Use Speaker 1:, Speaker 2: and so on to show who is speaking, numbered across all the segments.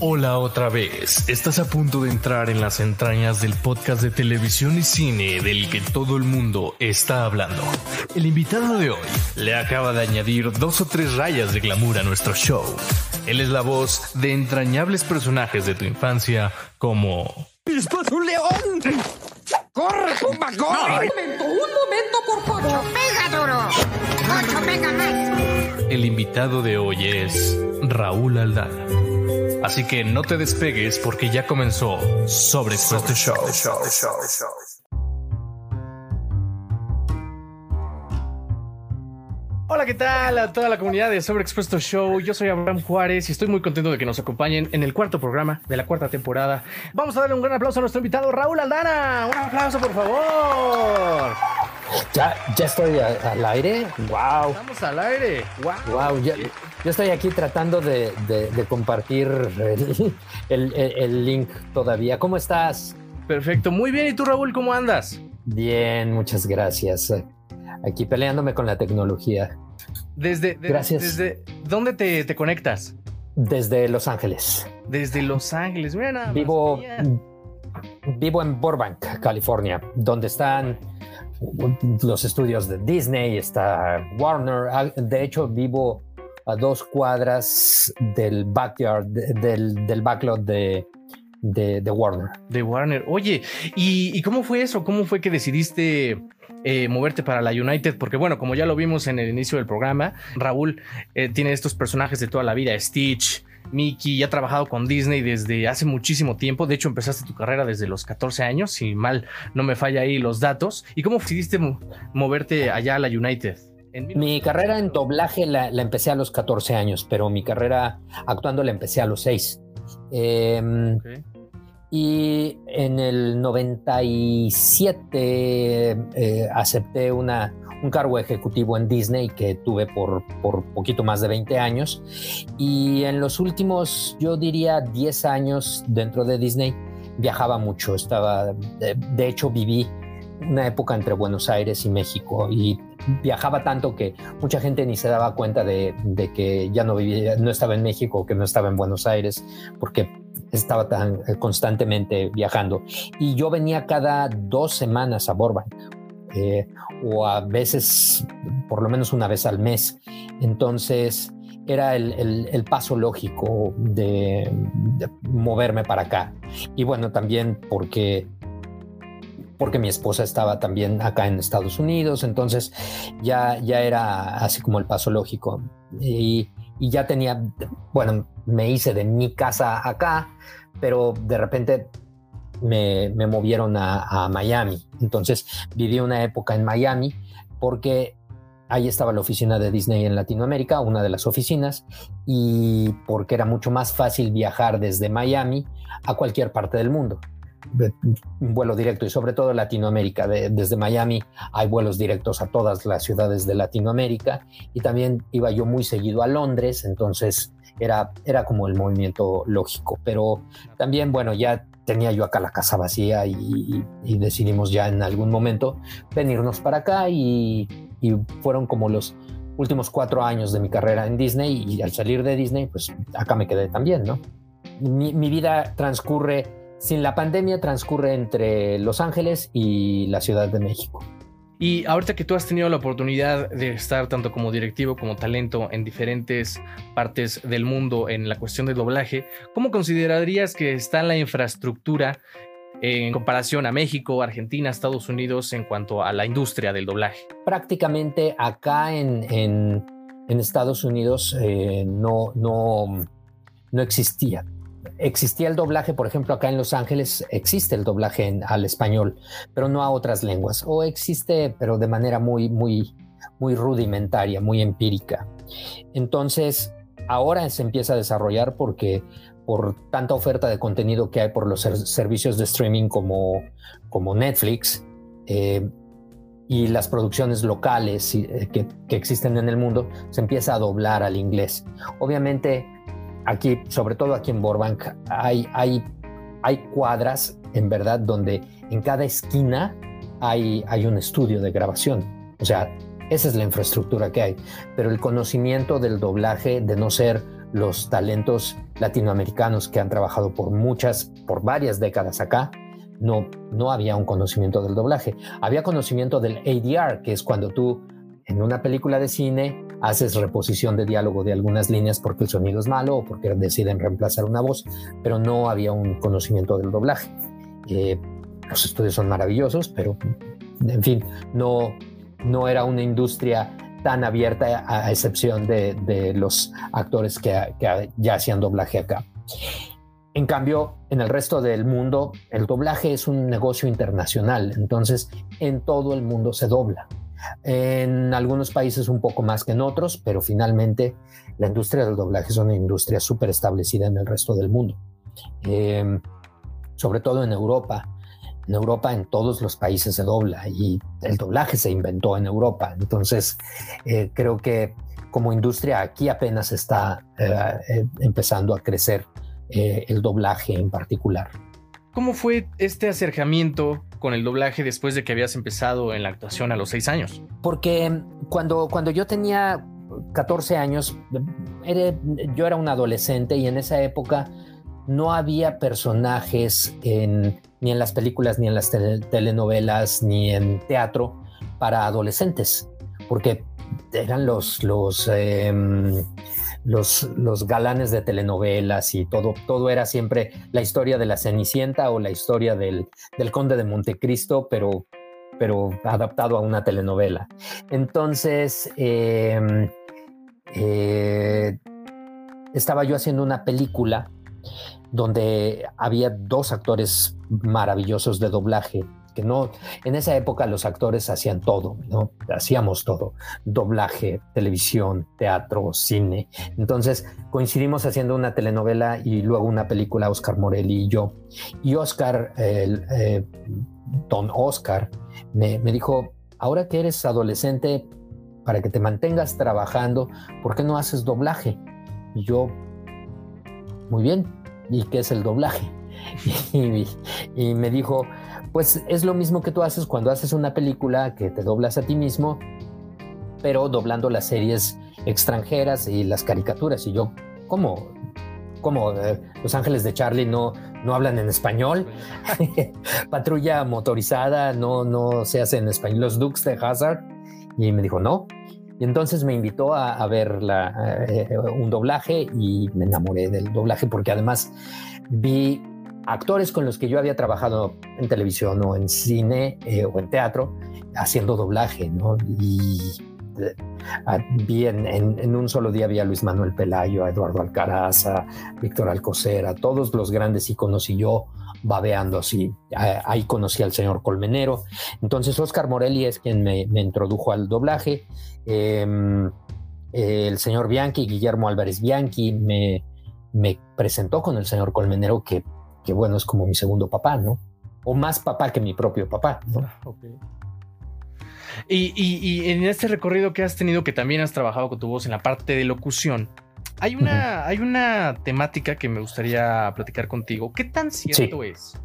Speaker 1: Hola otra vez. Estás a punto de entrar en las entrañas del podcast de televisión y cine del que todo el mundo está hablando. El invitado de hoy le acaba de añadir dos o tres rayas de glamour a nuestro show. Él es la voz de entrañables personajes de tu infancia como...
Speaker 2: ¡Pispas un león! ¡Corre, Pumba, corre!
Speaker 3: Un momento, un momento, por Pocho.
Speaker 4: ¡Pega duro! ¡Pocho, pega más!
Speaker 1: El invitado de hoy es Raúl Aldana. Así que no te despegues porque ya comenzó Sobre Expuesto Show. Hola, ¿qué tal a toda la comunidad de Sobreexpuesto Show? Yo soy Abraham Juárez y estoy muy contento de que nos acompañen en el cuarto programa de la cuarta temporada. Vamos a darle un gran aplauso a nuestro invitado Raúl Aldana. Un aplauso, por favor.
Speaker 5: Ya, ya estoy a- al aire. Wow.
Speaker 1: Estamos al aire. Wow.
Speaker 5: Wow, yo, yo estoy aquí tratando de, de- de compartir el, el- el- el link todavía. ¿Cómo estás?
Speaker 1: Perfecto. Muy bien. ¿Y tú, Raúl, cómo andas?
Speaker 5: Bien, muchas gracias. Aquí peleándome con la tecnología
Speaker 1: Desde, de-
Speaker 5: Gracias.
Speaker 1: ¿Desde dónde te, te conectas?
Speaker 5: desde Los Ángeles.
Speaker 1: Desde Los Ángeles. Mira nada más.
Speaker 5: Vivo,
Speaker 1: Mira.
Speaker 5: vivo en Burbank, California, donde están los estudios de Disney, está Warner. Ah, De hecho, vivo a dos cuadras del backyard, de- del, del backlot de, de, Warner.
Speaker 1: De Warner. Oye, ¿y, y cómo fue eso? ¿Cómo fue que decidiste eh, moverte para la United? Porque bueno, como ya lo vimos en el inicio del programa, Raúl eh, tiene estos personajes de toda la vida, Stitch. Mickey, ya ha trabajado con Disney desde hace muchísimo tiempo. De hecho, empezaste tu carrera desde los 14 años, si mal no me falla ahí los datos. ¿Y cómo decidiste mo- moverte allá a la United?
Speaker 5: Mi carrera en doblaje la, la empecé a los 14 años, pero mi carrera actuando la empecé a los 6. Em. Y en el 97 eh, acepté una, un cargo ejecutivo en Disney que tuve por, por poquito más de 20 años. Y en los últimos, yo diría, 10 años dentro de Disney, viajaba mucho. Estaba, de, de hecho, viví una época entre Buenos Aires y México y viajaba tanto que mucha gente ni se daba cuenta de, que ya no estaba en México, que no estaba en Buenos Aires, porque estaba tan eh, constantemente viajando. Y yo venía cada dos semanas a Burbank, eh, o a veces, por lo menos una vez al mes. Entonces, era el, paso lógico de moverme para acá. Y bueno, también porque porque mi esposa estaba también acá en Estados Unidos, entonces ya, ya era así como el paso lógico. Y, ya tenía, bueno, me hice de mi casa acá, pero de repente me, me movieron a, a Miami. Entonces viví una época en Miami porque ahí estaba la oficina de Disney en Latinoamérica, una de las oficinas, y porque era mucho más fácil viajar desde Miami a cualquier parte del mundo un vuelo directo y sobre todo Latinoamérica. De- desde Miami hay vuelos directos a todas las ciudades de Latinoamérica y también iba yo muy seguido a Londres, entonces era, era como el movimiento lógico. Pero también, bueno, ya tenía yo acá la casa vacía y, y decidimos ya en algún momento venirnos para acá y, y fueron como los últimos cuatro años de mi carrera en Disney y al salir de Disney, pues acá me quedé también, ¿no? Mi, mi vida transcurre sin la pandemia transcurre entre Los Ángeles y la Ciudad de México.
Speaker 1: Y ahorita que tú has tenido la oportunidad de estar tanto como directivo como talento en diferentes partes del mundo en la cuestión del doblaje, ¿cómo considerarías que está la infraestructura en comparación a México, Argentina, Estados Unidos en cuanto a la industria del doblaje?
Speaker 5: Prácticamente acá en, en- en Estados Unidos eh, no, no, no existía. Existía el doblaje, por ejemplo, acá en Los Ángeles existe el doblaje al español, pero no a otras lenguas. O existe, pero de manera muy, muy, muy rudimentaria, muy empírica. Entonces, ahora se empieza a desarrollar porque por tanta oferta de contenido que hay por los ser- servicios de streaming como, como Netflix eh, y las producciones locales eh, que, que existen en el mundo, se empieza a doblar al inglés. Obviamente, aquí, sobre todo aquí en Burbank, hay, cuadras, en verdad, donde en cada esquina hay, hay un estudio de grabación. O sea, esa es la infraestructura que hay. Pero el conocimiento del doblaje, de no ser los talentos latinoamericanos que han trabajado por muchas, por varias décadas acá, no, no había un conocimiento del doblaje. Había conocimiento del ADR, que es cuando tú en una película de cine haces reposición de diálogo de algunas líneas porque el sonido es malo o porque deciden reemplazar una voz, pero no había un conocimiento del doblaje. Eh, los estudios son maravillosos, pero en fin, no, no era una industria tan abierta a excepción de, los actores que, ya hacían doblaje acá. En cambio, en el resto del mundo, el doblaje es un negocio internacional, entonces en todo el mundo se dobla. En algunos países un poco más que en otros, pero finalmente la industria del doblaje es una industria súper establecida en el resto del mundo. Em, sobre todo en Europa. En Europa, en todos los países se dobla y el doblaje se inventó en Europa. Entonces, eh, creo que como industria aquí apenas está eh, eh, empezando a crecer el doblaje en particular.
Speaker 1: ¿Cómo fue este acercamiento con el doblaje después de que habías empezado en la actuación a los seis años?
Speaker 5: Porque cuando, cuando yo tenía 14 años, yo era un adolescente y en esa época no había personajes ni en las películas, ni en las telenovelas, ni en teatro para adolescentes, porque eran los, los em, los, galanes de telenovelas y todo, todo era siempre la historia de la Cenicienta o la historia del, Conde de Montecristo, pero, pero adaptado a una telenovela. Entonces, em, eh, estaba yo haciendo una película donde había dos actores maravillosos de doblaje no, en esa época los actores hacían todo, ¿no? Hacíamos todo, doblaje, televisión, teatro, cine. Entonces coincidimos haciendo una telenovela y luego una película, Oscar Morelli y yo. Y Oscar, eh, don Oscar, me, me dijo, ahora que eres adolescente, para que te mantengas trabajando, ¿por qué no haces doblaje? Y yo, muy bien, ¿y qué es el doblaje? y, me dijo, pues es lo mismo que tú haces cuando haces una película que te doblas a ti mismo, pero doblando las series extranjeras y las caricaturas. Y yo, ¿cómo? ¿Cómo? Eh, Los Ángeles de Charlie no, no hablan en español. Patrulla motorizada no, no se hace en español. Los Dukes de Hazard. Y me dijo, no. Y entonces me invitó a, ver la, eh, un doblaje y me enamoré del doblaje porque además vi actores con los que yo había trabajado en televisión o en cine eh, o en teatro haciendo doblaje, ¿no? Y eh, vi en, un solo día vi a Luis Manuel Pelayo, a Eduardo Alcaraz, a Víctor Alcocer, a todos los grandes íconos y yo babeando así. Ahí conocí al señor Colmenero. Entonces Oscar Morelli es quien me, introdujo al doblaje. Em, el señor Bianchi, Guillermo Álvarez Bianchi, me, me presentó con el señor Colmenero que que bueno, es como mi segundo papá, ¿no? O más papá que mi propio papá, ¿no? Ah,
Speaker 1: y, en este recorrido que has tenido, que también has trabajado con tu voz en la parte de locución, hay una, hay una temática que me gustaría platicar contigo. ¿Qué tan cierto es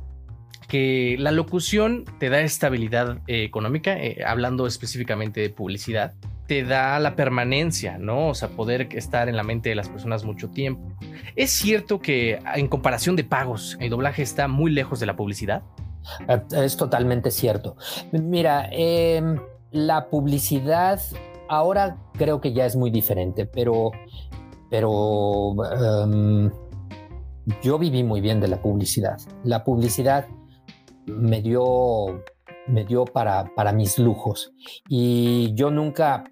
Speaker 1: que la locución te da estabilidad eh, económica, eh, hablando específicamente de publicidad? Te da la permanencia, ¿no? O sea, poder estar en la mente de las personas mucho tiempo. ¿Es cierto que en comparación de pagos, el doblaje está muy lejos de la publicidad?
Speaker 5: Eh, es totalmente cierto. Mira, em, la publicidad ahora creo que ya es muy diferente, pero, pero em, yo viví muy bien de la publicidad. La publicidad me dio me dio para, para mis lujos. Y yo nunca,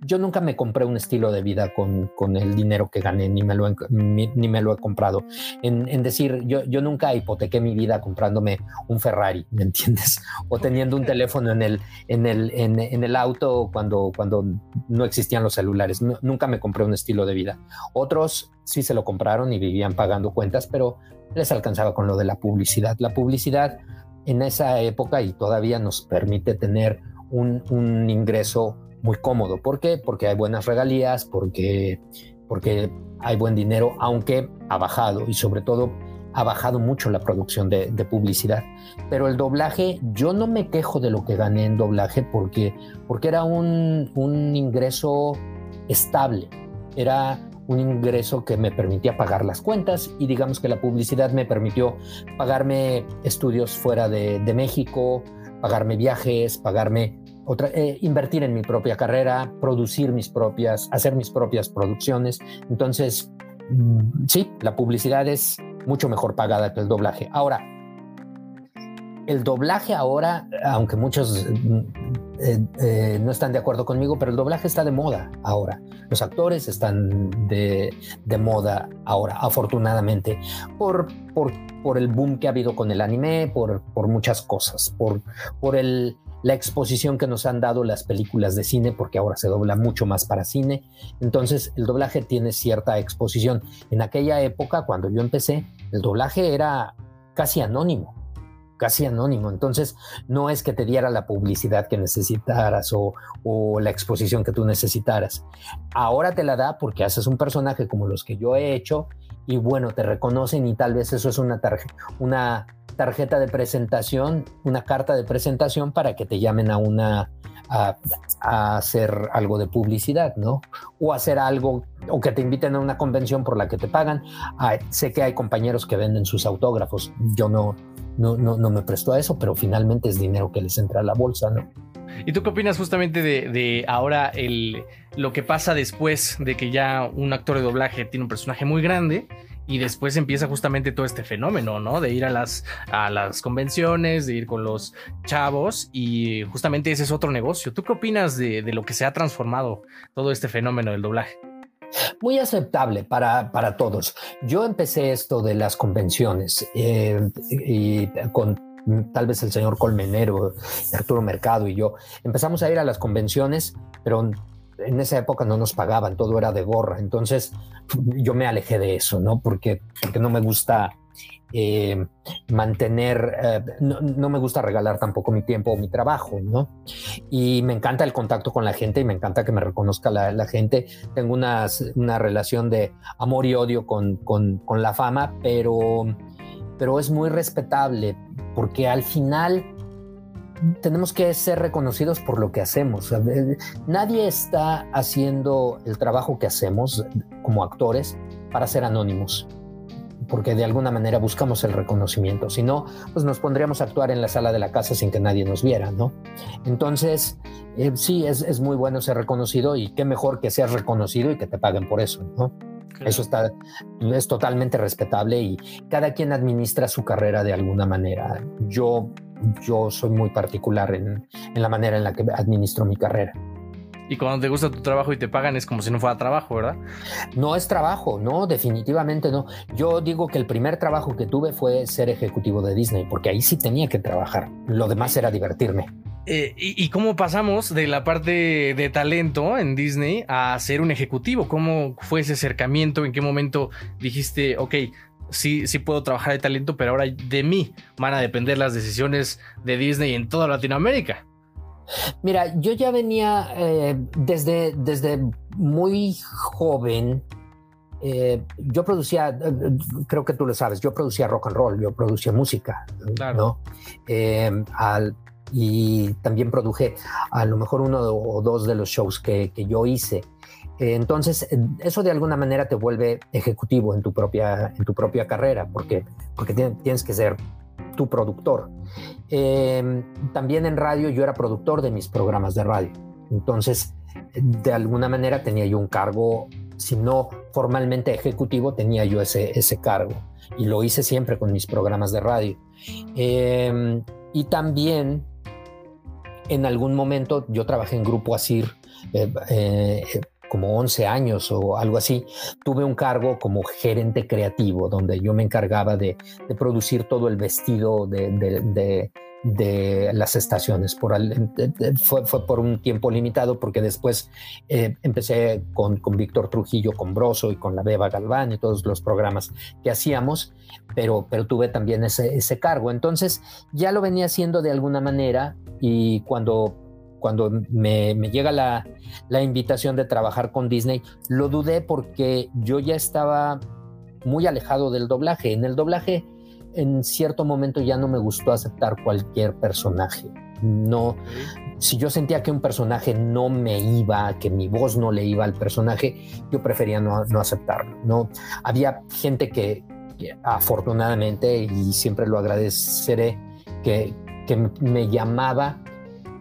Speaker 5: yo nunca me compré un estilo de vida con, con el dinero que gané, ni me lo, he, ni, me lo he comprado. En, en, decir, yo, yo nunca hipotequé mi vida comprándome un Ferrari, ¿me entiendes? O teniendo un teléfono en el, en el, en, en el auto cuando, cuando no existían los celulares. nunca me compré un estilo de vida. Otros sí se lo compraron y vivían pagando cuentas, pero les alcanzaba con lo de la publicidad. La publicidad en esa época y todavía nos permite tener un, ingreso muy cómodo. ¿Por qué? Porque hay buenas regalías, porque, porque hay buen dinero, aunque ha bajado y sobre todo ha bajado mucho la producción de, publicidad. Pero el doblaje, yo no me quejo de lo que gané en doblaje porque, porque era un, un ingreso estable, era un ingreso que me permitía pagar las cuentas y digamos que la publicidad me permitió pagarme estudios fuera de, México, pagarme viajes, pagarme otra, eh, invertir en mi propia carrera, producir mis propias, hacer mis propias producciones. Entonces, mm, sí, la publicidad es mucho mejor pagada que el doblaje. Ahora, el doblaje ahora, aunque muchos eh, eh, no están de acuerdo conmigo, pero el doblaje está de moda ahora. Los actores están de, moda ahora, afortunadamente, por, el boom que ha habido con el anime, por, muchas cosas, por, la exposición que nos han dado las películas de cine, porque ahora se dobla mucho más para cine. Entonces, el doblaje tiene cierta exposición. En aquella época, cuando yo empecé, el doblaje era casi anónimo casi anónimo. Entonces, no es que te diera la publicidad que necesitaras o, la exposición que tú necesitaras. Ahora te la da porque haces un personaje como los que yo he hecho y bueno, te reconocen y tal vez eso es una, una tarjeta de presentación, una carta de presentación para que te llamen a una a, hacer algo de publicidad, ¿no? O hacer algo, o que te inviten a una convención por la que te pagan. sé que hay compañeros que venden sus autógrafos. Yo no, no, no, no me presto a eso, pero finalmente es dinero que les entra a la bolsa, ¿no?
Speaker 1: ¿Y tú qué opinas justamente de, ahora el, lo que pasa después de que ya un actor de doblaje tiene un personaje muy grande y después empieza justamente todo este fenómeno, ¿no? De ir a las, a las convenciones, de ir con los chavos y justamente ese es otro negocio. ¿Tú qué opinas de, de lo que se ha transformado todo este fenómeno del doblaje?
Speaker 5: Muy aceptable para, para todos. Yo empecé esto de las convenciones eh, y con tal vez el señor Colmenero, Arturo Mercado y yo, empezamos a ir a las convenciones, pero en esa época no nos pagaban, todo era de gorra. Entonces yo me alejé de eso, ¿no? Porque, porque no me gusta eh, mantener, eh, no, me gusta regalar tampoco mi tiempo o mi trabajo, ¿no? Y me encanta el contacto con la gente y me encanta que me reconozca la, gente. Tengo una, una, relación de amor y odio con, con, la fama, pero, pero es muy respetable porque al final tenemos que ser reconocidos por lo que hacemos. Nadie está haciendo el trabajo que hacemos como actores para ser anónimos porque de alguna manera buscamos el reconocimiento. Si no, pues nos pondríamos a actuar en la sala de la casa sin que nadie nos viera, ¿no? Entonces, eh, sí, es, es, muy bueno ser reconocido y qué mejor que seas reconocido y que te paguen por eso, ¿no? Eso está, es totalmente respetable y cada quien administra su carrera de alguna manera. Yo, yo soy muy particular en, en la manera en la que administro mi carrera.
Speaker 1: Y cuando te gusta tu trabajo y te pagan es como si no fuera trabajo, ¿verdad?
Speaker 5: No es trabajo, no, definitivamente no. Yo digo que el primer trabajo que tuve fue ser ejecutivo de Disney, porque ahí sí tenía que trabajar. Lo demás era divertirme.
Speaker 1: Eh, y, cómo pasamos de la parte de talento en Disney a ser un ejecutivo? ¿Cómo fue ese acercamiento? ¿En qué momento dijiste, ok, sí, sí puedo trabajar de talento, pero ahora de mí van a depender las decisiones de Disney en toda Latinoamérica?
Speaker 5: Mira, yo ya venía eh, desde, desde muy joven. Eh, yo producía, eh, creo que tú lo sabes, yo producía rock and roll, yo producía música, ¿no? y también produje a lo mejor uno o dos de los shows que, yo hice. Entonces, eso de alguna manera te vuelve ejecutivo en tu propia, en tu propia carrera, porque, porque tienes que ser tu productor. Em, también en radio yo era productor de mis programas de radio. Entonces, de alguna manera tenía yo un cargo, si no formalmente ejecutivo, tenía yo ese, ese cargo. Y lo hice siempre con mis programas de radio. Em, y también, en algún momento, yo trabajé en Grupo Asir. Eh, eh, como 11 años o algo así, tuve un cargo como gerente creativo, donde yo me encargaba de, producir todo el vestido de, las estaciones. Por, fue, por un tiempo limitado porque después eh, empecé con, con Víctor Trujillo, con Broso y con la Beba Galván y todos los programas que hacíamos, pero, pero tuve también ese, ese cargo. Entonces ya lo venía haciendo de alguna manera y cuando cuando me, llega la, invitación de trabajar con Disney, lo dudé porque yo ya estaba muy alejado del doblaje. En el doblaje, en cierto momento ya no me gustó aceptar cualquier personaje. No, si yo sentía que un personaje no me iba, que mi voz no le iba al personaje, yo prefería no, aceptarlo. No había gente que, afortunadamente y siempre lo agradeceré que me llamaba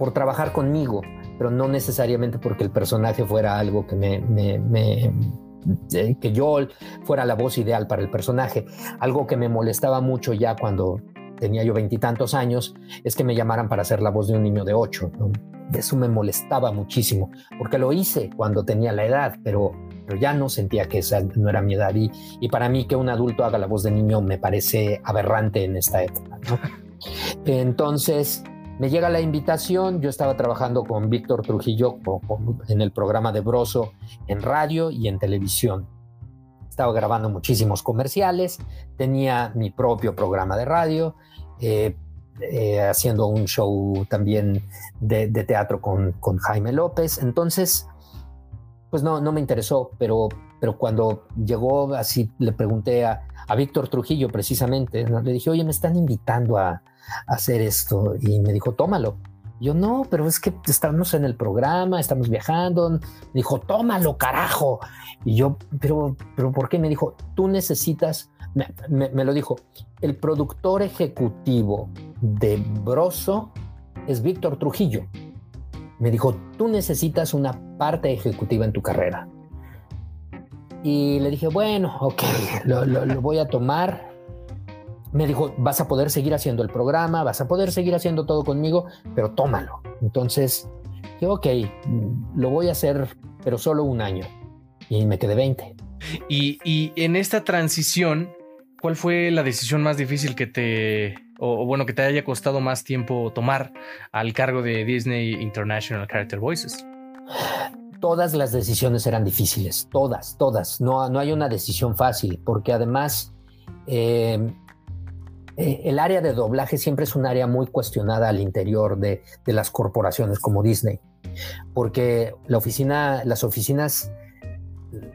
Speaker 5: por trabajar conmigo, pero no necesariamente porque el personaje fuera algo que me, me, que yo fuera la voz ideal para el personaje. Algo que me molestaba mucho ya cuando tenía yo veintitantos años, es que me llamaran para hacer la voz de un niño de ocho. Eso me molestaba muchísimo, porque lo hice cuando tenía la edad, pero, pero ya no sentía que esa no era mi edad. Y, y, para mí que un adulto haga la voz de niño me parece aberrante en esta época. Entonces, me llega la invitación, yo estaba trabajando con Víctor Trujillo en el programa de Broso en radio y en televisión. Estaba grabando muchísimos comerciales, tenía mi propio programa de radio, eh, eh, haciendo un show también de, teatro con, Jaime López. Entonces, pues no, no me interesó, pero, pero cuando llegó así, le pregunté a, a Víctor Trujillo precisamente, le dije, oye, me están invitando a, hacer esto. Y me dijo, tómalo. Yo no, pero es que estamos en el programa, estamos viajando. Me dijo, tómalo, carajo. Y yo, pero, pero ¿por qué? Me dijo, tú necesitas, me, lo dijo, el productor ejecutivo de Broso es Víctor Trujillo. Me dijo, tú necesitas una parte ejecutiva en tu carrera. Y le dije, bueno, ok, lo voy a tomar me dijo, vas a poder seguir haciendo el programa, vas a poder seguir haciendo todo conmigo, pero tómalo. Entonces, dije, ok, lo voy a hacer, pero solo un año. Y me quedé 20.
Speaker 1: Y, y en esta transición, ¿cuál fue la decisión más difícil que te, o, bueno, que te haya costado más tiempo tomar al cargo de Disney International Character Voices?
Speaker 5: Todas las decisiones eran difíciles, todas, todas. No, no hay una decisión fácil, porque además eh, eh, el área de doblaje siempre es un área muy cuestionada al interior de, las corporaciones como Disney, porque las oficinas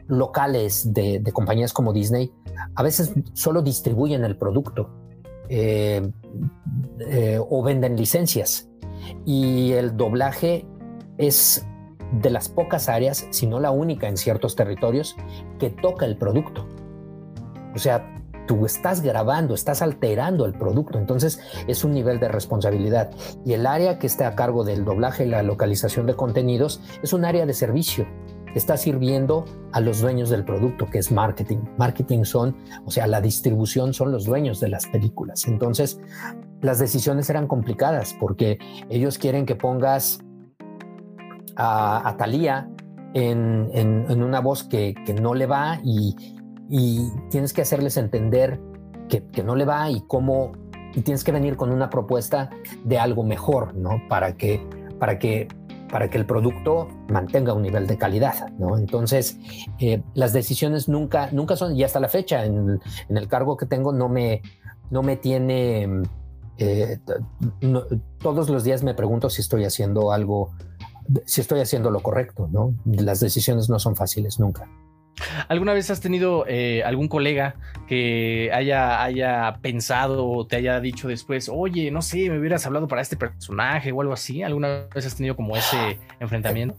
Speaker 5: locales de, compañías como Disney a veces solo distribuyen el producto eh, eh, o venden licencias y el doblaje es de las pocas áreas, si no la única en ciertos territorios, que toca el producto. O sea, tú estás grabando, estás alterando el producto, entonces es un nivel de responsabilidad. Y el área que está a cargo del doblaje y la localización de contenidos es un área de servicio está sirviendo a los dueños del producto, que es marketing. Marketing son, o sea, la distribución son los dueños de las películas. Entonces, las decisiones eran complicadas porque ellos quieren que pongas a, a Thalía en, una voz que no le va y, y tienes que hacerles entender que, no le va y cómo, y tienes que venir con una propuesta de algo mejor, ¿no? Para que, para que, para que el producto mantenga un nivel de calidad, ¿no? Entonces, eh, las decisiones nunca, nunca son, y hasta la fecha, en, el cargo que tengo, no me, no me tiene, eh, todos los días me pregunto si estoy haciendo algo, si estoy haciendo lo correcto, ¿no? Las decisiones no son fáciles nunca.
Speaker 1: ¿Alguna vez has tenido eh, algún colega que haya, haya pensado o te haya dicho después, oye, no sé, me hubieras hablado para este personaje o algo así? ¿Alguna vez has tenido como ese enfrentamiento?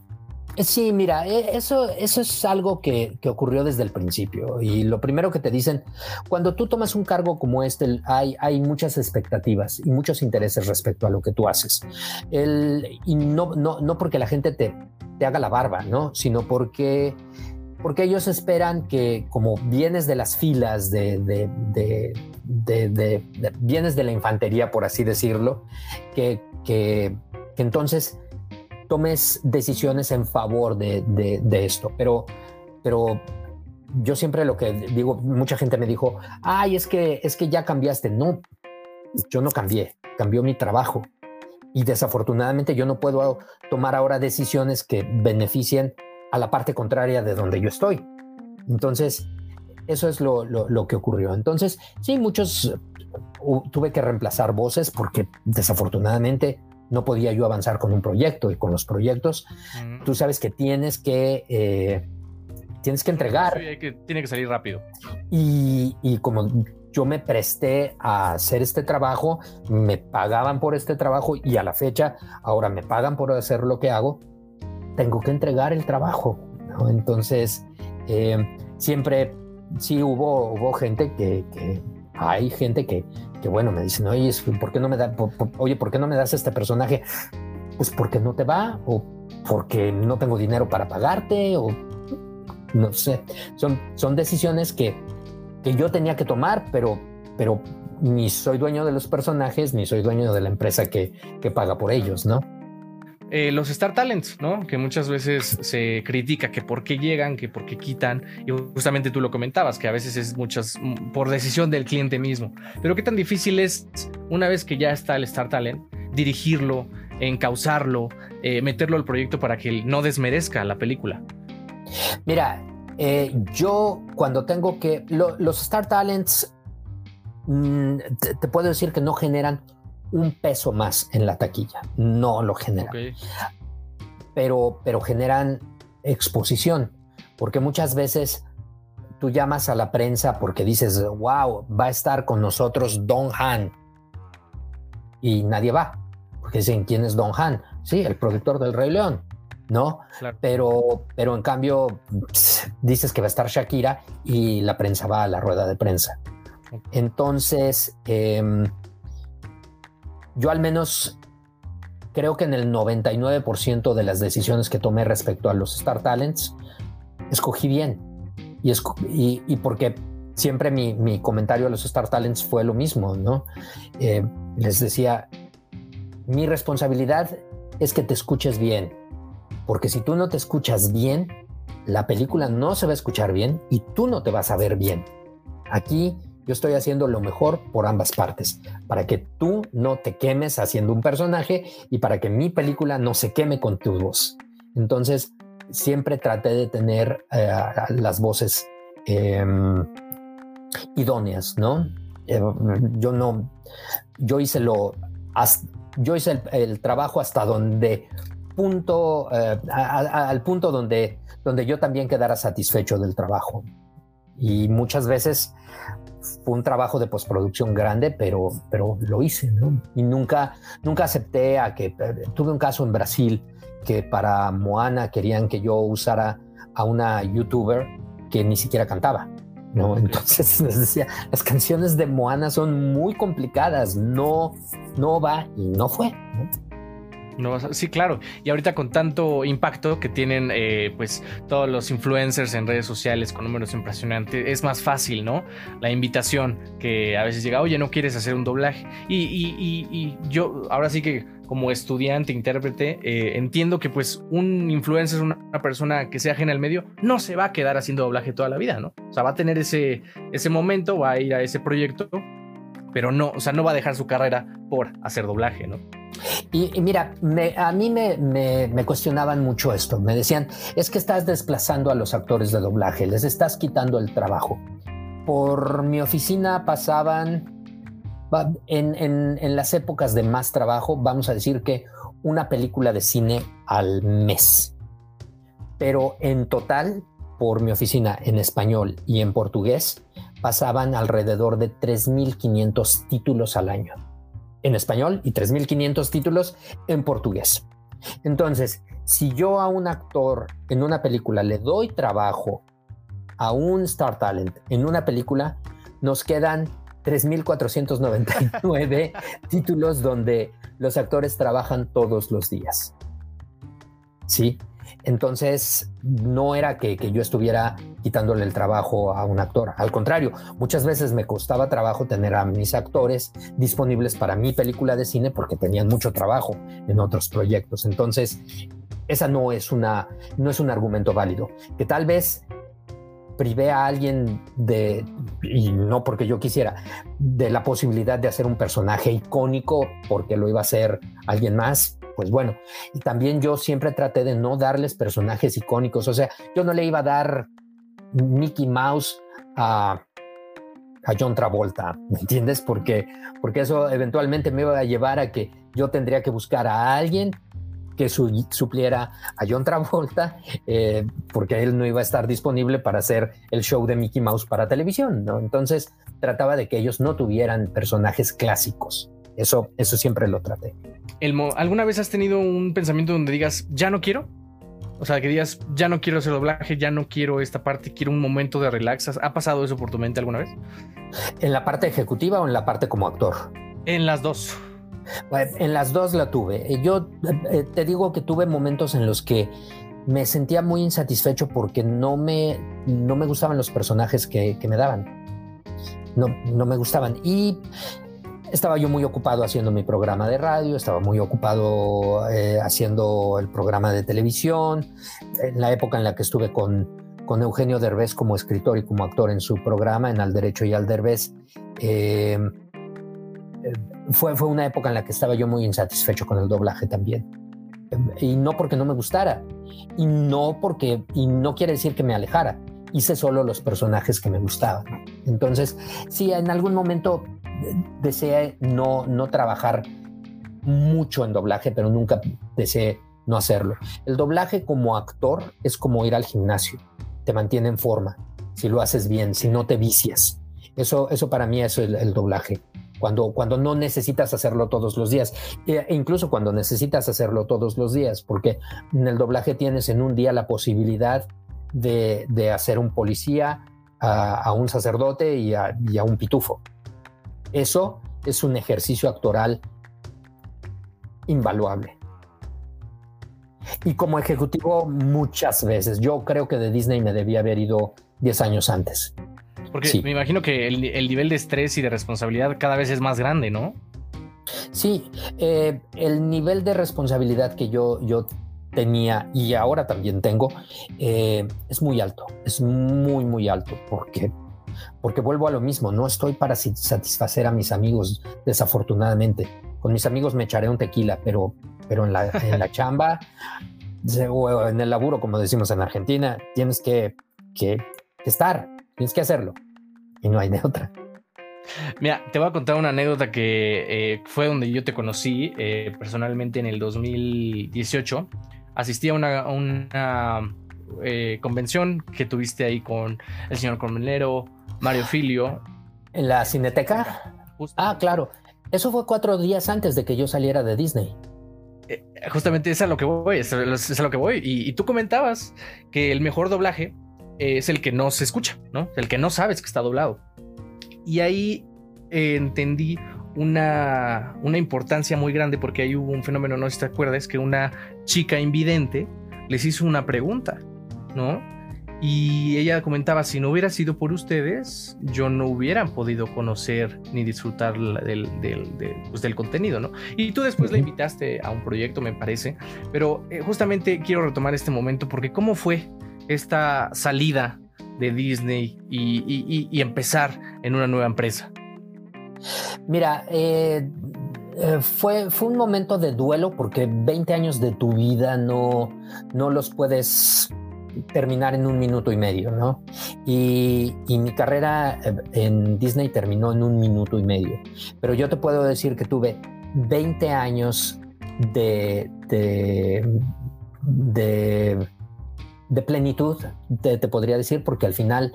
Speaker 5: Eh, sí, mira, e, eso, eso es algo que, ocurrió desde el principio. Y lo primero que te dicen, cuando tú tomas un cargo como este, hay, hay muchas expectativas y muchos intereses respecto a lo que tú haces. y no, no, no porque la gente te, te haga la barba, ¿no? Sino porque porque ellos esperan que como vienes de las filas de, de, de la infantería, por así decirlo, que, que, entonces tomes decisiones en favor de, esto. Pero, pero yo siempre lo que digo, mucha gente me dijo, ay, es que, es que ya cambiaste. No, yo no cambié, cambió mi trabajo. Y desafortunadamente yo no puedo tomar ahora decisiones que beneficien a la parte contraria de donde yo estoy. Entonces, eso es lo, que ocurrió. Entonces, sí, muchos tuve que reemplazar voces porque desafortunadamente no podía yo avanzar con un proyecto y con los proyectos tú sabes que tienes que eh, tienes que entregar
Speaker 1: que, tiene que salir rápido
Speaker 5: y, y como yo me presté a hacer este trabajo, me pagaban por este trabajo y a la fecha ahora me pagan por hacer lo que hago, tengo que entregar el trabajo. Entonces, eh, siempre sí hubo, gente que, hay gente que, que, bueno, me dicen, oye, ¿por qué no me da, oye, ¿por qué no me das este personaje? Pues porque no te va o porque no tengo dinero para pagarte o no sé. Son, son decisiones que, que yo tenía que tomar, pero, pero ni soy dueño de los personajes, ni soy dueño de la empresa que, que paga por ellos, ¿no?
Speaker 1: Eh, los Star Talents, ¿no? Que muchas veces se critica que por qué llegan, que por qué quitan, y justamente tú lo comentabas, que a veces es muchas mm, por decisión del cliente mismo. Pero qué tan difícil es, una vez que ya está el Star Talent, dirigirlo, encauzarlo, eh, meterlo al proyecto para que no desmerezca la película.
Speaker 5: Mira, eh, yo cuando tengo que, los Star Talents, mm, te puedo decir que no generan un peso más en la taquilla. No lo generan. Pero, pero generan exposición, porque muchas veces tú llamas a la prensa porque dices, wow, va a estar con nosotros Don Han. Y nadie va, porque dicen, ¿quién es Don Han? Sí, el productor del Rey León, ¿no? Pero, pero en cambio dices que va a estar Shakira y la prensa va a la rueda de prensa. Entonces, em, yo al menos creo que en el 99% de las decisiones que tomé respecto a los Star Talents, escogí bien. Y, y, porque siempre mi, comentario a los Star Talents fue lo mismo, ¿no? Eh, les decía, mi responsabilidad es que te escuches bien, porque si tú no te escuchas bien, la película no se va a escuchar bien y tú no te vas a ver bien. Aquí yo estoy haciendo lo mejor por ambas partes, para que tú no te quemes haciendo un personaje y para que mi película no se queme con tu voz. Entonces, siempre traté de tener eh, las voces em, idóneas, ¿no? Eh, yo no, yo hice lo, yo hice el, trabajo hasta donde punto, eh, al punto donde, donde yo también quedara satisfecho del trabajo. Y muchas veces fue un trabajo de postproducción grande, pero, pero lo hice, ¿no? Y nunca, nunca acepté a que... Tuve un caso en Brasil que para Moana querían que yo usara a una youtuber que ni siquiera cantaba. ¿no? Entonces les decía, las canciones de Moana son muy complicadas, no, no va y no fue. ¿no?
Speaker 1: Sí, claro. Y ahorita con tanto impacto que tienen eh, pues todos los influencers en redes sociales con números impresionantes, es más fácil, ¿no? La invitación que a veces llega, oye, no quieres hacer un doblaje. Y, yo ahora sí que como estudiante, intérprete, eh, entiendo que pues un influencer, una, una, persona que sea ajena al medio, no se va a quedar haciendo doblaje toda la vida, ¿no? O sea, va a tener ese, ese momento, va a ir a ese proyecto, pero no, o sea, no va a dejar su carrera por hacer doblaje, ¿no?
Speaker 5: Y, mira, a mí me, cuestionaban mucho esto. Me decían, es que estás desplazando a los actores de doblaje, les estás quitando el trabajo. Por mi oficina pasaban, en, en las épocas de más trabajo, vamos a decir que una película de cine al mes. Pero en total, por mi oficina en español y en portugués, pasaban alrededor de 3.500 títulos al año en español y 3.500 títulos en portugués. Entonces, si yo a un actor en una película le doy trabajo a un Star Talent en una película, nos quedan 3.499 títulos donde los actores trabajan todos los días. ¿Sí? Entonces, no era que, yo estuviera quitándole el trabajo a un actor. Al contrario, muchas veces me costaba trabajo tener a mis actores disponibles para mi película de cine porque tenían mucho trabajo en otros proyectos. Entonces, esa no es una, no es un argumento válido. Que tal vez privé a alguien de, y no porque yo quisiera, de la posibilidad de hacer un personaje icónico porque lo iba a hacer alguien más, pues bueno, y también yo siempre traté de no darles personajes icónicos, o sea, yo no le iba a dar Mickey Mouse a, a John Travolta, ¿me entiendes? Porque, porque eso eventualmente me iba a llevar a que yo tendría que buscar a alguien que supliera a John Travolta, eh, porque él no iba a estar disponible para hacer el show de Mickey Mouse para televisión, ¿no? Entonces trataba de que ellos no tuvieran personajes clásicos. Eso, eso siempre lo traté.
Speaker 1: ¿Alguna vez has tenido un pensamiento donde digas, ya no quiero? O sea, que digas, ya no quiero hacer doblaje, ya no quiero esta parte, quiero un momento de relax. ¿Ha pasado eso por tu mente alguna vez?
Speaker 5: ¿En la parte ejecutiva o en la parte como actor?
Speaker 1: En las dos.
Speaker 5: En las dos la tuve. Yo eh, te digo que tuve momentos en los que me sentía muy insatisfecho porque no me, no me gustaban los personajes que, me daban. No, no me gustaban. Y estaba yo muy ocupado haciendo mi programa de radio, estaba muy ocupado eh, haciendo el programa de televisión. En la época en la que estuve con, con Eugenio Derbez como escritor y como actor en su programa, en Al Derecho y Al Derbez, eh, fue, fue una época en la que estaba yo muy insatisfecho con el doblaje también. Y no porque no me gustara, y no porque, y no quiere decir que me alejara, hice solo los personajes que me gustaban. Entonces, sí, en algún momento deseé no, no trabajar mucho en doblaje, pero nunca deseé no hacerlo. El doblaje como actor es como ir al gimnasio, te mantiene en forma, si lo haces bien, si no te vicias. Eso, eso para mí es el, doblaje. Cuando, cuando no necesitas hacerlo todos los días, e incluso cuando necesitas hacerlo todos los días, porque en el doblaje tienes en un día la posibilidad de, de hacer un policía, a, un sacerdote y a un pitufo. Eso es un ejercicio actoral invaluable. Y como ejecutivo muchas veces, yo creo que de Disney me debía haber ido 10 años antes.
Speaker 1: Porque me imagino que el, nivel de estrés y de responsabilidad cada vez es más grande, ¿no?
Speaker 5: Sí, eh, el nivel de responsabilidad que yo, yo tenía y ahora también tengo eh, es muy alto, es muy, muy alto, porque porque vuelvo a lo mismo, no estoy para satisfacer a mis amigos, desafortunadamente. Con mis amigos me echaré un tequila, pero, pero en, la, en la chamba o en el laburo, como decimos en Argentina, tienes que, que, estar, tienes que hacerlo. Y no hay de otra.
Speaker 1: Mira, te voy a contar una anécdota que eh, fue donde yo te conocí eh, personalmente en el 2018. Asistí a una, una eh, convención que tuviste ahí con el señor Cormelero, Mario Filio.
Speaker 5: ¿En la Cineteca? Ah, claro. Eso fue cuatro días antes de que yo saliera de Disney.
Speaker 1: Eh, justamente es a lo que voy, es a lo que voy. Y, tú comentabas que el mejor doblaje es el que no se escucha, ¿no? El que no sabes que está doblado. Y ahí eh, entendí una, una importancia muy grande porque ahí hubo un fenómeno, no sé si te acuerdas, que una chica invidente les hizo una pregunta, ¿no? Y ella comentaba, si no hubiera sido por ustedes, yo no hubiera podido conocer ni disfrutar del, pues, del, contenido, ¿no? Y tú después la invitaste a un proyecto, me parece, pero eh, justamente quiero retomar este momento porque ¿cómo fue esta salida de Disney y, empezar en una nueva empresa?
Speaker 5: Mira, eh, eh, fue, fue un momento de duelo porque 20 años de tu vida no, no los puedes terminar en un minuto y medio, ¿no? Y, mi carrera eh, en Disney terminó en un minuto y medio. Pero yo te puedo decir que tuve 20 años de, de, de, plenitud, te, podría decir, porque al final,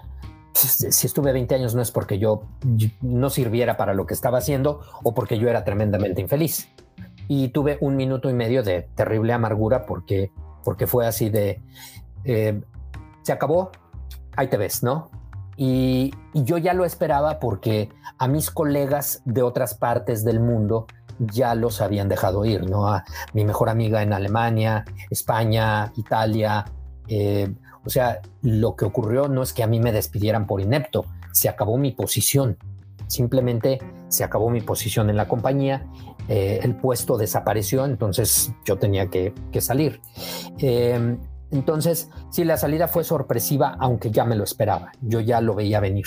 Speaker 5: si estuve 20 años no es porque yo no sirviera para lo que estaba haciendo o porque yo era tremendamente infeliz. Y tuve un minuto y medio de terrible amargura porque, porque fue así de, eh, se acabó, ahí te ves, ¿no? Y, yo ya lo esperaba porque a mis colegas de otras partes del mundo ya los habían dejado ir, ¿no? A mi mejor amiga en Alemania, España, Italia. Eh, o sea, lo que ocurrió no es que a mí me despidieran por inepto, se acabó mi posición. Simplemente se acabó mi posición en la compañía, eh, el puesto desapareció, entonces yo tenía que, salir. Entonces, sí, la salida fue sorpresiva, aunque ya me lo esperaba, yo ya lo veía venir.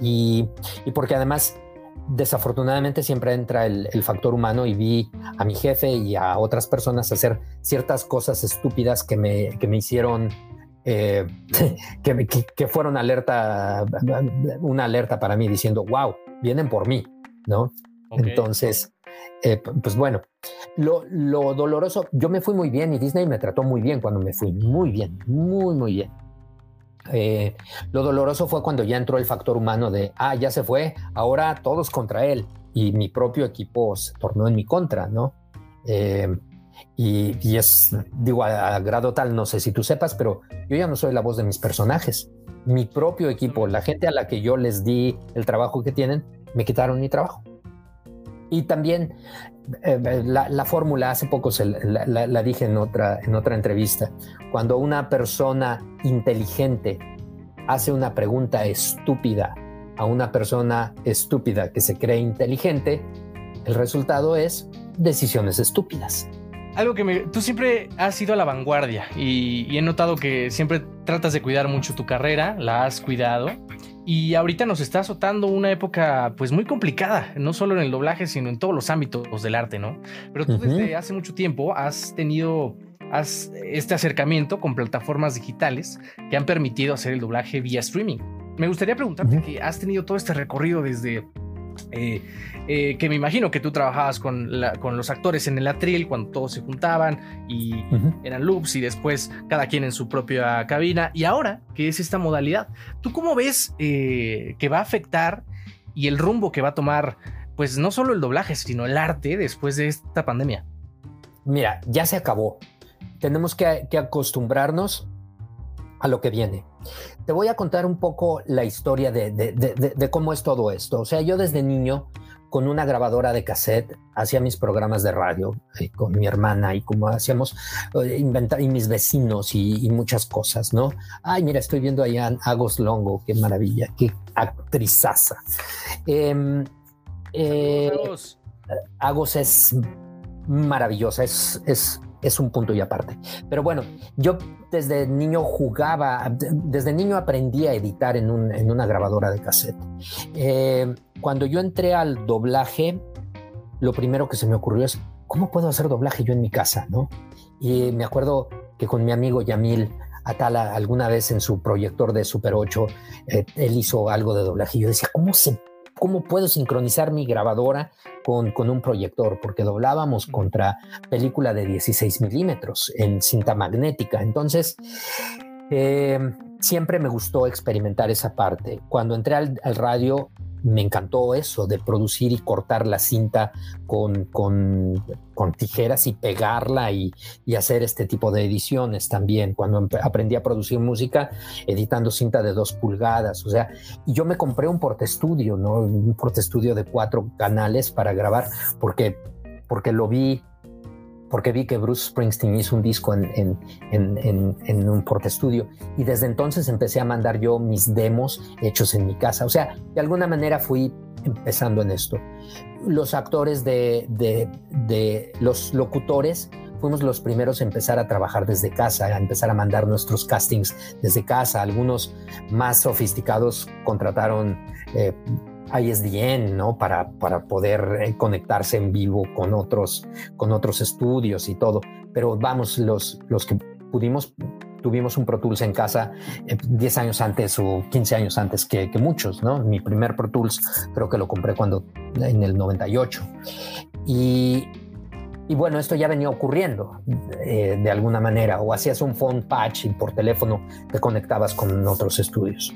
Speaker 5: Y, porque además, desafortunadamente siempre entra el, factor humano y vi a mi jefe y a otras personas hacer ciertas cosas estúpidas que me, que me hicieron, eh, que, que, fueron alerta, una alerta para mí diciendo, wow, vienen por mí, ¿no? Entonces, eh, pues bueno, lo, lo, doloroso, yo me fui muy bien y Disney me trató muy bien cuando me fui, muy bien, muy, muy bien. Eh, lo doloroso fue cuando ya entró el factor humano de, ah, ya se fue, ahora todos contra él y mi propio equipo se tornó en mi contra, ¿no? Eh, y, es, digo, a, grado tal, no sé si tú sepas, pero yo ya no soy la voz de mis personajes. Mi propio equipo, la gente a la que yo les di el trabajo que tienen, me quitaron mi trabajo. Y también eh, la, fórmula, hace poco se, la, la, dije en otra, en otra entrevista, cuando una persona inteligente hace una pregunta estúpida a una persona estúpida que se cree inteligente, el resultado es decisiones estúpidas.
Speaker 1: Algo que me, tú siempre has sido a la vanguardia y, y he notado que siempre tratas de cuidar mucho tu carrera, la has cuidado y ahorita nos está azotando una época pues muy complicada, no solo en el doblaje, sino en todos los ámbitos del arte, ¿no? Pero tú desde hace mucho tiempo has tenido has este acercamiento con plataformas digitales que han permitido hacer el doblaje vía streaming. Me gustaría preguntarte que has tenido todo este recorrido desde eh, eh, que me imagino que tú trabajabas con, con, los actores en el atril cuando todos se juntaban y eran loops y después cada quien en su propia cabina. Y ahora, que es esta modalidad, ¿tú cómo ves eh, que va a afectar y el rumbo que va a tomar, pues no solo el doblaje, sino el arte después de esta pandemia?
Speaker 5: Mira, ya se acabó. Tenemos que, que acostumbrarnos a lo que viene. Te voy a contar un poco la historia de, cómo es todo esto. O sea, yo desde niño, con una grabadora de cassette, hacía mis programas de radio eh, con mi hermana y como hacíamos, eh, inventar y mis vecinos y, muchas cosas, ¿no? Ay, mira, estoy viendo allá a Agos Longo, qué maravilla, qué actrizaza. Em, eh, Agos es maravillosa, es, es es un punto y aparte. Pero bueno, yo desde niño jugaba, desde niño aprendí a editar en, una grabadora de cassette. Eh, cuando yo entré al doblaje, lo primero que se me ocurrió es, ¿cómo puedo hacer doblaje yo en mi casa? ¿no? Y me acuerdo que con mi amigo Yamil Atala, alguna vez en su proyector de Super 8, eh, él hizo algo de doblaje y yo decía, ¿cómo se cómo puedo sincronizar mi grabadora con, con un proyector, porque doblábamos contra película de 16 milímetros en cinta magnética. Entonces, eh, siempre me gustó experimentar esa parte. Cuando entré al, radio, me encantó eso de producir y cortar la cinta con, con, tijeras y pegarla y, y, hacer este tipo de ediciones también. Cuando aprendí a producir música, editando cinta de dos pulgadas, o sea, y yo me compré un portestudio, ¿no? Un portestudio de cuatro canales para grabar, porque, porque lo vi porque vi que Bruce Springsteen hizo un disco en, en, en, en un portestudio y desde entonces empecé a mandar yo mis demos hechos en mi casa. O sea, de alguna manera fui empezando en esto. Los actores de los locutores fuimos los primeros a empezar a trabajar desde casa, a empezar a mandar nuestros castings desde casa. Algunos más sofisticados contrataron eh, ISDN, ¿no? Para, para poder eh, conectarse en vivo con otros, con otros estudios y todo. Pero vamos, los, los que pudimos, tuvimos un Pro Tools en casa 10 eh, años antes o 15 años antes que, que, muchos, ¿no? Mi primer Pro Tools creo que lo compré cuando, en el 98. Y, y bueno, esto ya venía ocurriendo eh, de alguna manera, o hacías un phone patch y por teléfono te conectabas con otros estudios.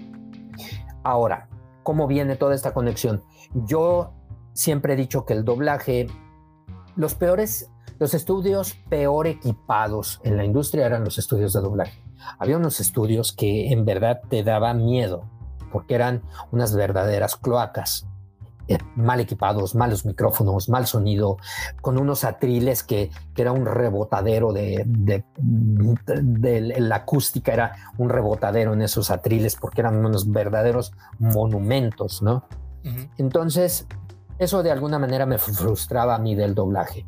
Speaker 5: Ahora, cómo viene toda esta conexión. Yo siempre he dicho que el doblaje, los peores, los estudios peor equipados en la industria eran los estudios de doblaje. Había unos estudios que en verdad te daban miedo porque eran unas verdaderas cloacas. Eh, mal equipados, malos micrófonos, mal sonido, con unos atriles que, que era un rebotadero de, de, la acústica, era un rebotadero en esos atriles porque eran unos verdaderos monumentos, ¿no? Entonces, eso de alguna manera me frustraba a mí del doblaje.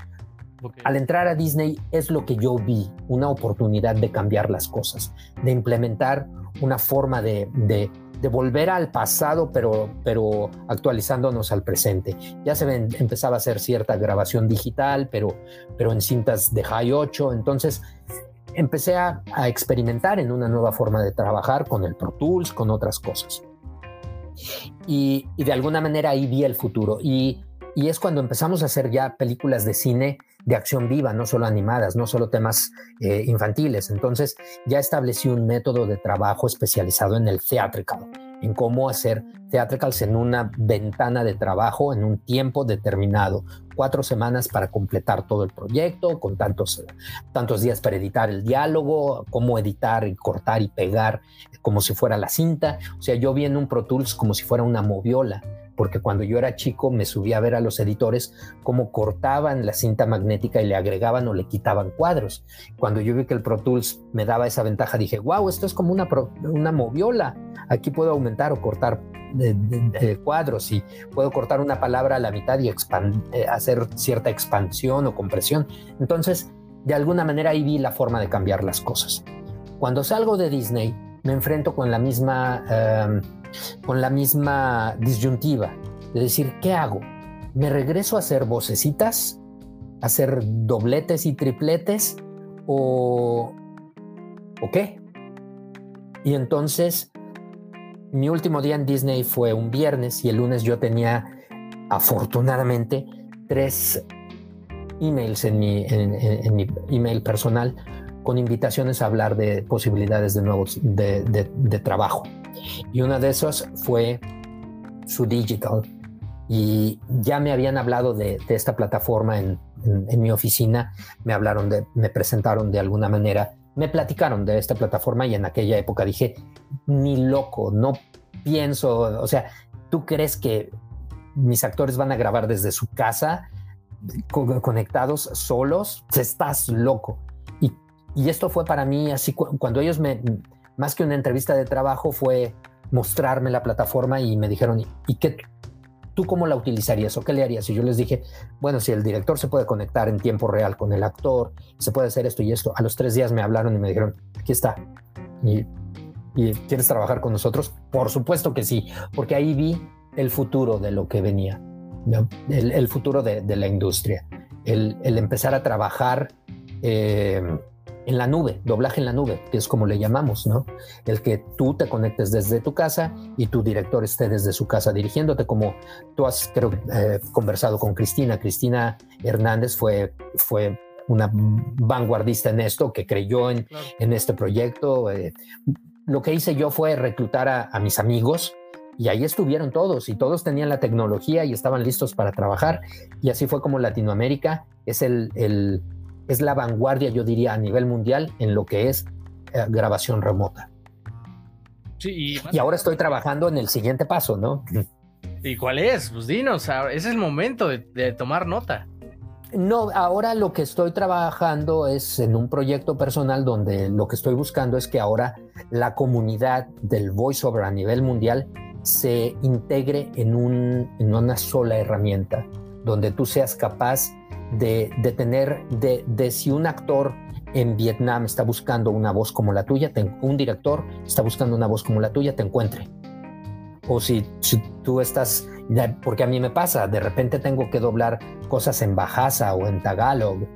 Speaker 5: Al entrar a Disney es lo que yo vi, una oportunidad de cambiar las cosas, de implementar una forma de, de volver al pasado, pero, pero actualizándonos al presente. Ya se empezaba a hacer cierta grabación digital, pero, pero en cintas de High 8. Entonces empecé a, experimentar en una nueva forma de trabajar con el Pro Tools, con otras cosas. Y, de alguna manera ahí vi el futuro. Y y es cuando empezamos a hacer ya películas de cine de acción viva, no solo animadas, no solo temas eh, infantiles. Entonces ya establecí un método de trabajo especializado en el theatrical, en cómo hacer theatricals en una ventana de trabajo en un tiempo determinado, cuatro semanas para completar todo el proyecto, con tantos, tantos días para editar el diálogo, cómo editar y cortar y pegar como si fuera la cinta. O sea, yo vi en un Pro Tools como si fuera una moviola porque cuando yo era chico me subía a ver a los editores cómo cortaban la cinta magnética y le agregaban o le quitaban cuadros. Cuando yo vi que el Pro Tools me daba esa ventaja, dije, wow, esto es como una, una moviola. Aquí puedo aumentar o cortar cuadros y puedo cortar una palabra a la mitad y eh, hacer cierta expansión o compresión. Entonces, de alguna manera ahí vi la forma de cambiar las cosas. Cuando salgo de Disney, me enfrento con la misma... Con la misma disyuntiva de decir, ¿qué hago? ¿Me regreso a hacer vocecitas? ¿A hacer dobletes y tripletes? ¿O, ¿O qué? Y entonces, mi último día en Disney fue un viernes y el lunes yo tenía, afortunadamente, tres emails en mi, en, mi email personal con invitaciones a hablar de posibilidades de nuevos de, de trabajo. Y una de esas fue su digital. Y ya me habían hablado de, esta plataforma en, mi oficina, me hablaron de, me presentaron de alguna manera, me platicaron de esta plataforma y en aquella época dije, ni loco, no pienso, o sea, ¿tú crees que mis actores van a grabar desde su casa, conectados solos? Estás loco. Y, esto fue para mí así, cuando ellos me, más que una entrevista de trabajo, fue mostrarme la plataforma y me dijeron, ¿y qué? ¿Tú cómo la utilizarías o qué le harías? Y yo les dije, bueno, si el director se puede conectar en tiempo real con el actor, se puede hacer esto y esto. A los tres días me hablaron y me dijeron, aquí está. ¿Y, quieres trabajar con nosotros? Por supuesto que sí, porque ahí vi el futuro de lo que venía, el, futuro de, la industria, el, empezar a trabajar. Eh, en la nube, doblaje en la nube, que es como le llamamos, ¿no? El que tú te conectes desde tu casa y tu director esté desde su casa dirigiéndote, como tú has, creo, eh, conversado con Cristina. Cristina Hernández fue, fue una vanguardista en esto, que creyó en, en este proyecto. Eh, lo que hice yo fue reclutar a, mis amigos y ahí estuvieron todos y todos tenían la tecnología y estaban listos para trabajar. Y así fue como Latinoamérica es el, el es la vanguardia, yo diría, a nivel mundial en lo que es eh, grabación remota.
Speaker 1: Sí,
Speaker 5: y, ahora estoy trabajando en el siguiente paso, ¿no?
Speaker 1: ¿Y cuál es? Pues dinos, es el momento de, tomar nota.
Speaker 5: No, ahora lo que estoy trabajando es en un proyecto personal donde lo que estoy buscando es que ahora la comunidad del voiceover a nivel mundial se integre en, un, en una sola herramienta, donde tú seas capaz de, tener, de, si un actor en Vietnam está buscando una voz como la tuya, un director está buscando una voz como la tuya, te encuentre. O si, tú estás, porque a mí me pasa, de repente tengo que doblar cosas en Bajasa o en Tagalog,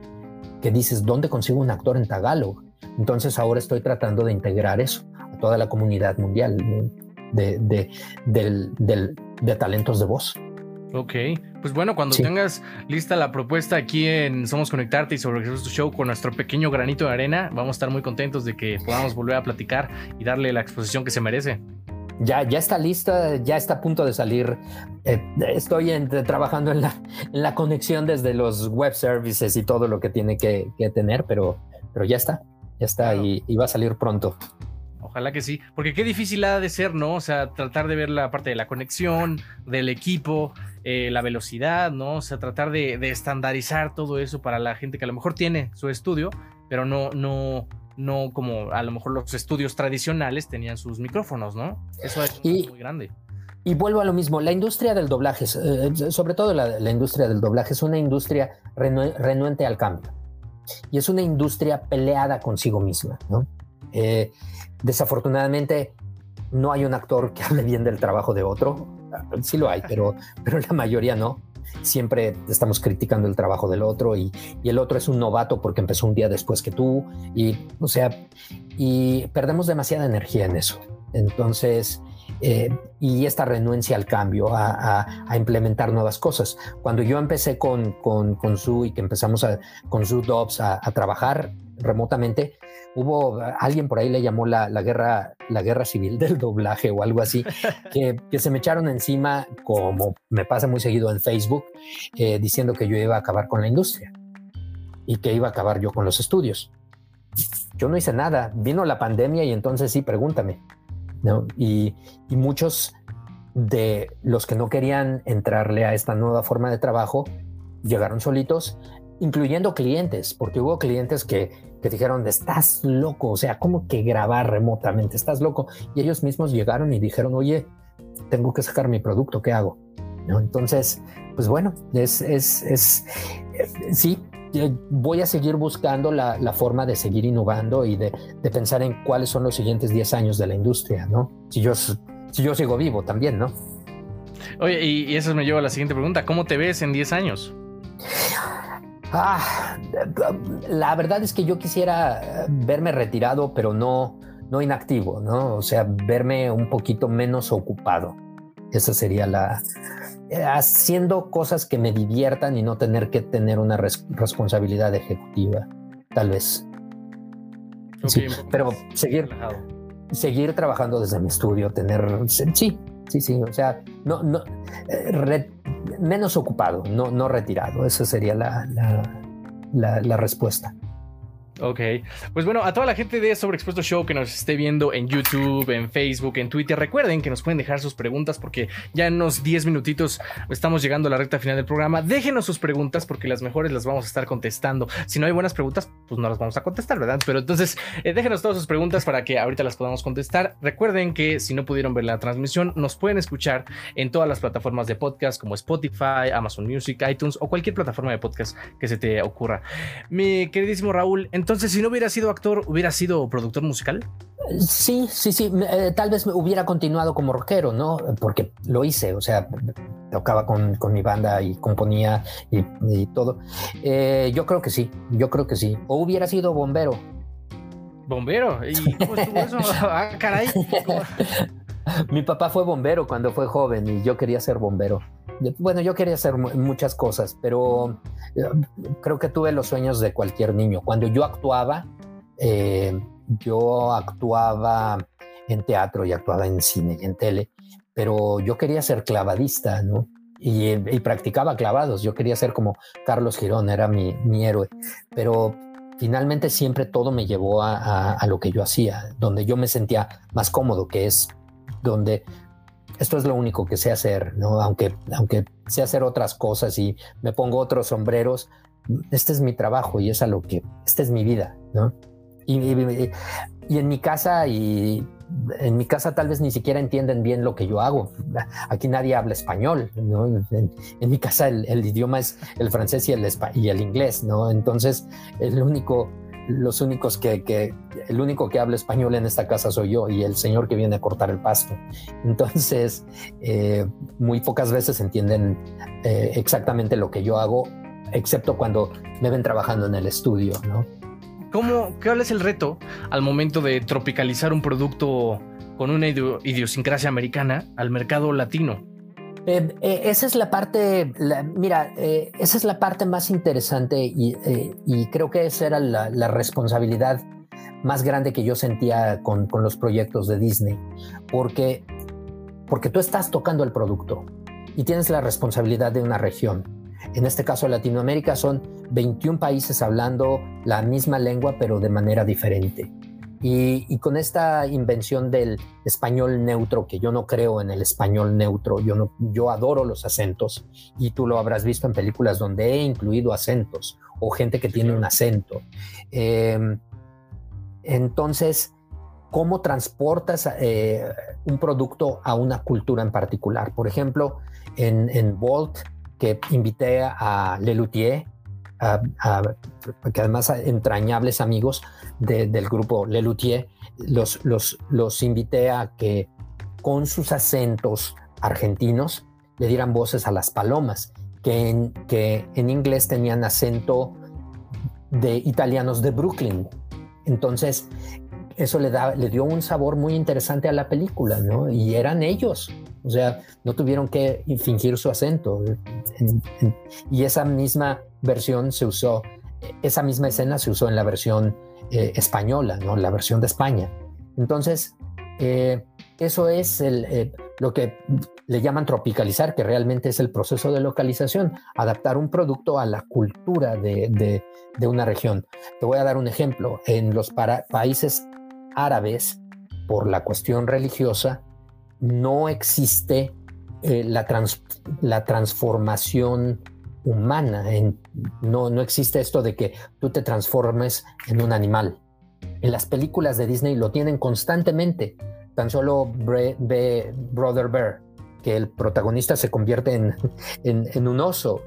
Speaker 5: que dices, ¿dónde consigo un actor en Tagalog? Entonces ahora estoy tratando de integrar eso a toda la comunidad mundial de, de talentos de voz.
Speaker 1: Ok, pues bueno, cuando tengas lista la propuesta aquí en Somos Conectarte y sobre Jesús Tu Show con nuestro pequeño granito de arena, vamos a estar muy contentos de que podamos volver a platicar y darle la exposición que se merece.
Speaker 5: Ya, ya está lista, ya está a punto de salir. Eh, estoy trabajando en la, en la, conexión desde los web services y todo lo que tiene que, tener, pero, pero ya está, ya está y va a salir pronto.
Speaker 1: Ojalá que sí, porque qué difícil ha de ser, ¿no? O sea, tratar de ver la parte de la conexión, del equipo, eh, la velocidad, ¿no? O sea, tratar de, estandarizar todo eso para la gente que a lo mejor tiene su estudio, pero no, no, no como a lo mejor los estudios tradicionales tenían sus micrófonos, ¿no? Eso es muy grande.
Speaker 5: Y vuelvo a lo mismo, la industria del doblaje, eh, sobre todo la, industria del doblaje, es una industria renuente al cambio. Y es una industria peleada consigo misma, ¿no? Eh, desafortunadamente no hay un actor que hable bien del trabajo de otro. Sí lo hay, pero, pero la mayoría no. Siempre estamos criticando el trabajo del otro y, el otro es un novato porque empezó un día después que tú. Y, o sea, y perdemos demasiada energía en eso. Entonces, eh, y esta renuencia al cambio, a, implementar nuevas cosas. Cuando yo empecé con, con, con Zoo y que empezamos a, con Zoo Dobbs a, trabajar remotamente, hubo alguien por ahí le llamó la, la, guerra, la guerra civil del doblaje o algo así, que, que, se me echaron encima, como me pasa muy seguido en Facebook, eh, diciendo que yo iba a acabar con la industria y que iba a acabar yo con los estudios. Yo no hice nada, vino la pandemia y entonces sí, pregúntame. ¿no? Y, y muchos de los que no querían entrarle a esta nueva forma de trabajo llegaron solitos, incluyendo clientes, porque hubo clientes que, que dijeron, estás loco, o sea, ¿cómo que grabar remotamente? Estás loco. Y ellos mismos llegaron y dijeron, oye, tengo que sacar mi producto, ¿qué hago? ¿No? Entonces, pues bueno, es, es, es, sí, voy a seguir buscando la, forma de seguir innovando y de, pensar en cuáles son los siguientes 10 años de la industria, ¿no? Si yo, si yo sigo vivo también, ¿no?
Speaker 1: Oye, y, eso me lleva a la siguiente pregunta, ¿cómo te ves en 10 años?
Speaker 5: Ah, la verdad es que yo quisiera verme retirado, pero no, no inactivo, ¿no? O sea, verme un poquito menos ocupado. Esa sería la, eh, haciendo cosas que me diviertan y no tener que tener una responsabilidad ejecutiva, tal vez. sí, pero seguir, seguir trabajando desde mi estudio, tener, sí, sí, sí, o sea, no, no, eh, menos ocupado, no, no retirado, esa sería la, la, la respuesta.
Speaker 1: Ok, pues bueno, a toda la gente de Sobreexpuesto Show que nos esté viendo en YouTube, en Facebook, en Twitter, recuerden que nos pueden dejar sus preguntas porque ya en unos 10 minutitos estamos llegando a la recta final del programa. Déjenos sus preguntas porque las mejores las vamos a estar contestando. Si no hay buenas preguntas, pues no las vamos a contestar, ¿verdad? Pero entonces, eh, déjenos todas sus preguntas para que ahorita las podamos contestar. Recuerden que si no pudieron ver la transmisión, nos pueden escuchar en todas las plataformas de podcast como Spotify, Amazon Music, iTunes o cualquier plataforma de podcast que se te ocurra. Mi queridísimo Raúl, entonces, si no hubiera sido actor, ¿hubiera sido productor musical?
Speaker 5: Sí, sí, sí. Eh, tal vez hubiera continuado como rockero, ¿no? Porque lo hice, o sea, tocaba con, mi banda y componía y, todo. Eh, yo creo que sí, yo creo que sí. O hubiera sido bombero.
Speaker 1: ¿Bombero? ¿Y cómo estuvo eso? ah, caray.
Speaker 5: Mi papá fue bombero cuando fue joven y yo quería ser bombero. Bueno, yo quería hacer muchas cosas, pero eh, creo que tuve los sueños de cualquier niño. Cuando yo actuaba, eh, yo actuaba en teatro y actuaba en cine y en tele, pero yo quería ser clavadista, ¿no? Y, practicaba clavados. Yo quería ser como Carlos Girón, era mi, héroe. Pero finalmente siempre todo me llevó a, a, lo que yo hacía, donde yo me sentía más cómodo, que es donde esto es lo único que sé hacer, ¿no? Aunque, aunque sé hacer otras cosas y me pongo otros sombreros, este es mi trabajo y es a lo que, esta es mi vida, ¿no? Y, en mi casa y en mi casa tal vez ni siquiera entienden bien lo que yo hago. Aquí nadie habla español, ¿no? En, mi casa el, idioma es el francés y el, y el inglés, ¿no? Entonces, el único los únicos que, el único que habla español en esta casa soy yo y el señor que viene a cortar el pasto. Entonces, eh, muy pocas veces entienden eh, exactamente lo que yo hago, excepto cuando me ven trabajando en el estudio.
Speaker 1: ¿Cómo, ¿Cuál es el reto al momento de tropicalizar un producto con una idiosincrasia americana al mercado latino?
Speaker 5: Eh, eh, esa es la parte, mira, eh, esa es la parte más interesante y, creo que esa era la, responsabilidad más grande que yo sentía con, con, los proyectos de Disney, porque, porque tú estás tocando el producto y tienes la responsabilidad de una región. En este caso, Latinoamérica son 21 países hablando la misma lengua, pero de manera diferente. Y, con esta invención del español neutro, que yo no creo en el español neutro, yo, no, yo adoro los acentos y tú lo habrás visto en películas donde he incluido acentos o gente que tiene un acento. Em, entonces, ¿cómo transportas eh, un producto a una cultura en particular? Por ejemplo, en, en Volt, que invité a Lelutier, que además entrañables amigos del grupo Lelutier, los, los, los invité a que con sus acentos argentinos le dieran voces a las palomas, que en, que en inglés tenían acento de italianos de Brooklyn. Entonces, eso le, da, le dio un sabor muy interesante a la película, ¿no? Y eran ellos, o sea, no tuvieron que fingir su acento. y esa misma versión se usó, esa misma escena se usó en la versión eh, española, ¿no? La versión de España. Entonces, eh, eso es eh, lo que le llaman tropicalizar, que realmente es el proceso de localización, adaptar un producto a la cultura de, una región. Te voy a dar un ejemplo. En los países árabes, por la cuestión religiosa, no existe eh, la, la, transformación humana. no, no existe esto de que tú te transformes en un animal. En las películas de Disney lo tienen constantemente tan solo ve Brother Bear, que el protagonista se convierte en, en, un oso.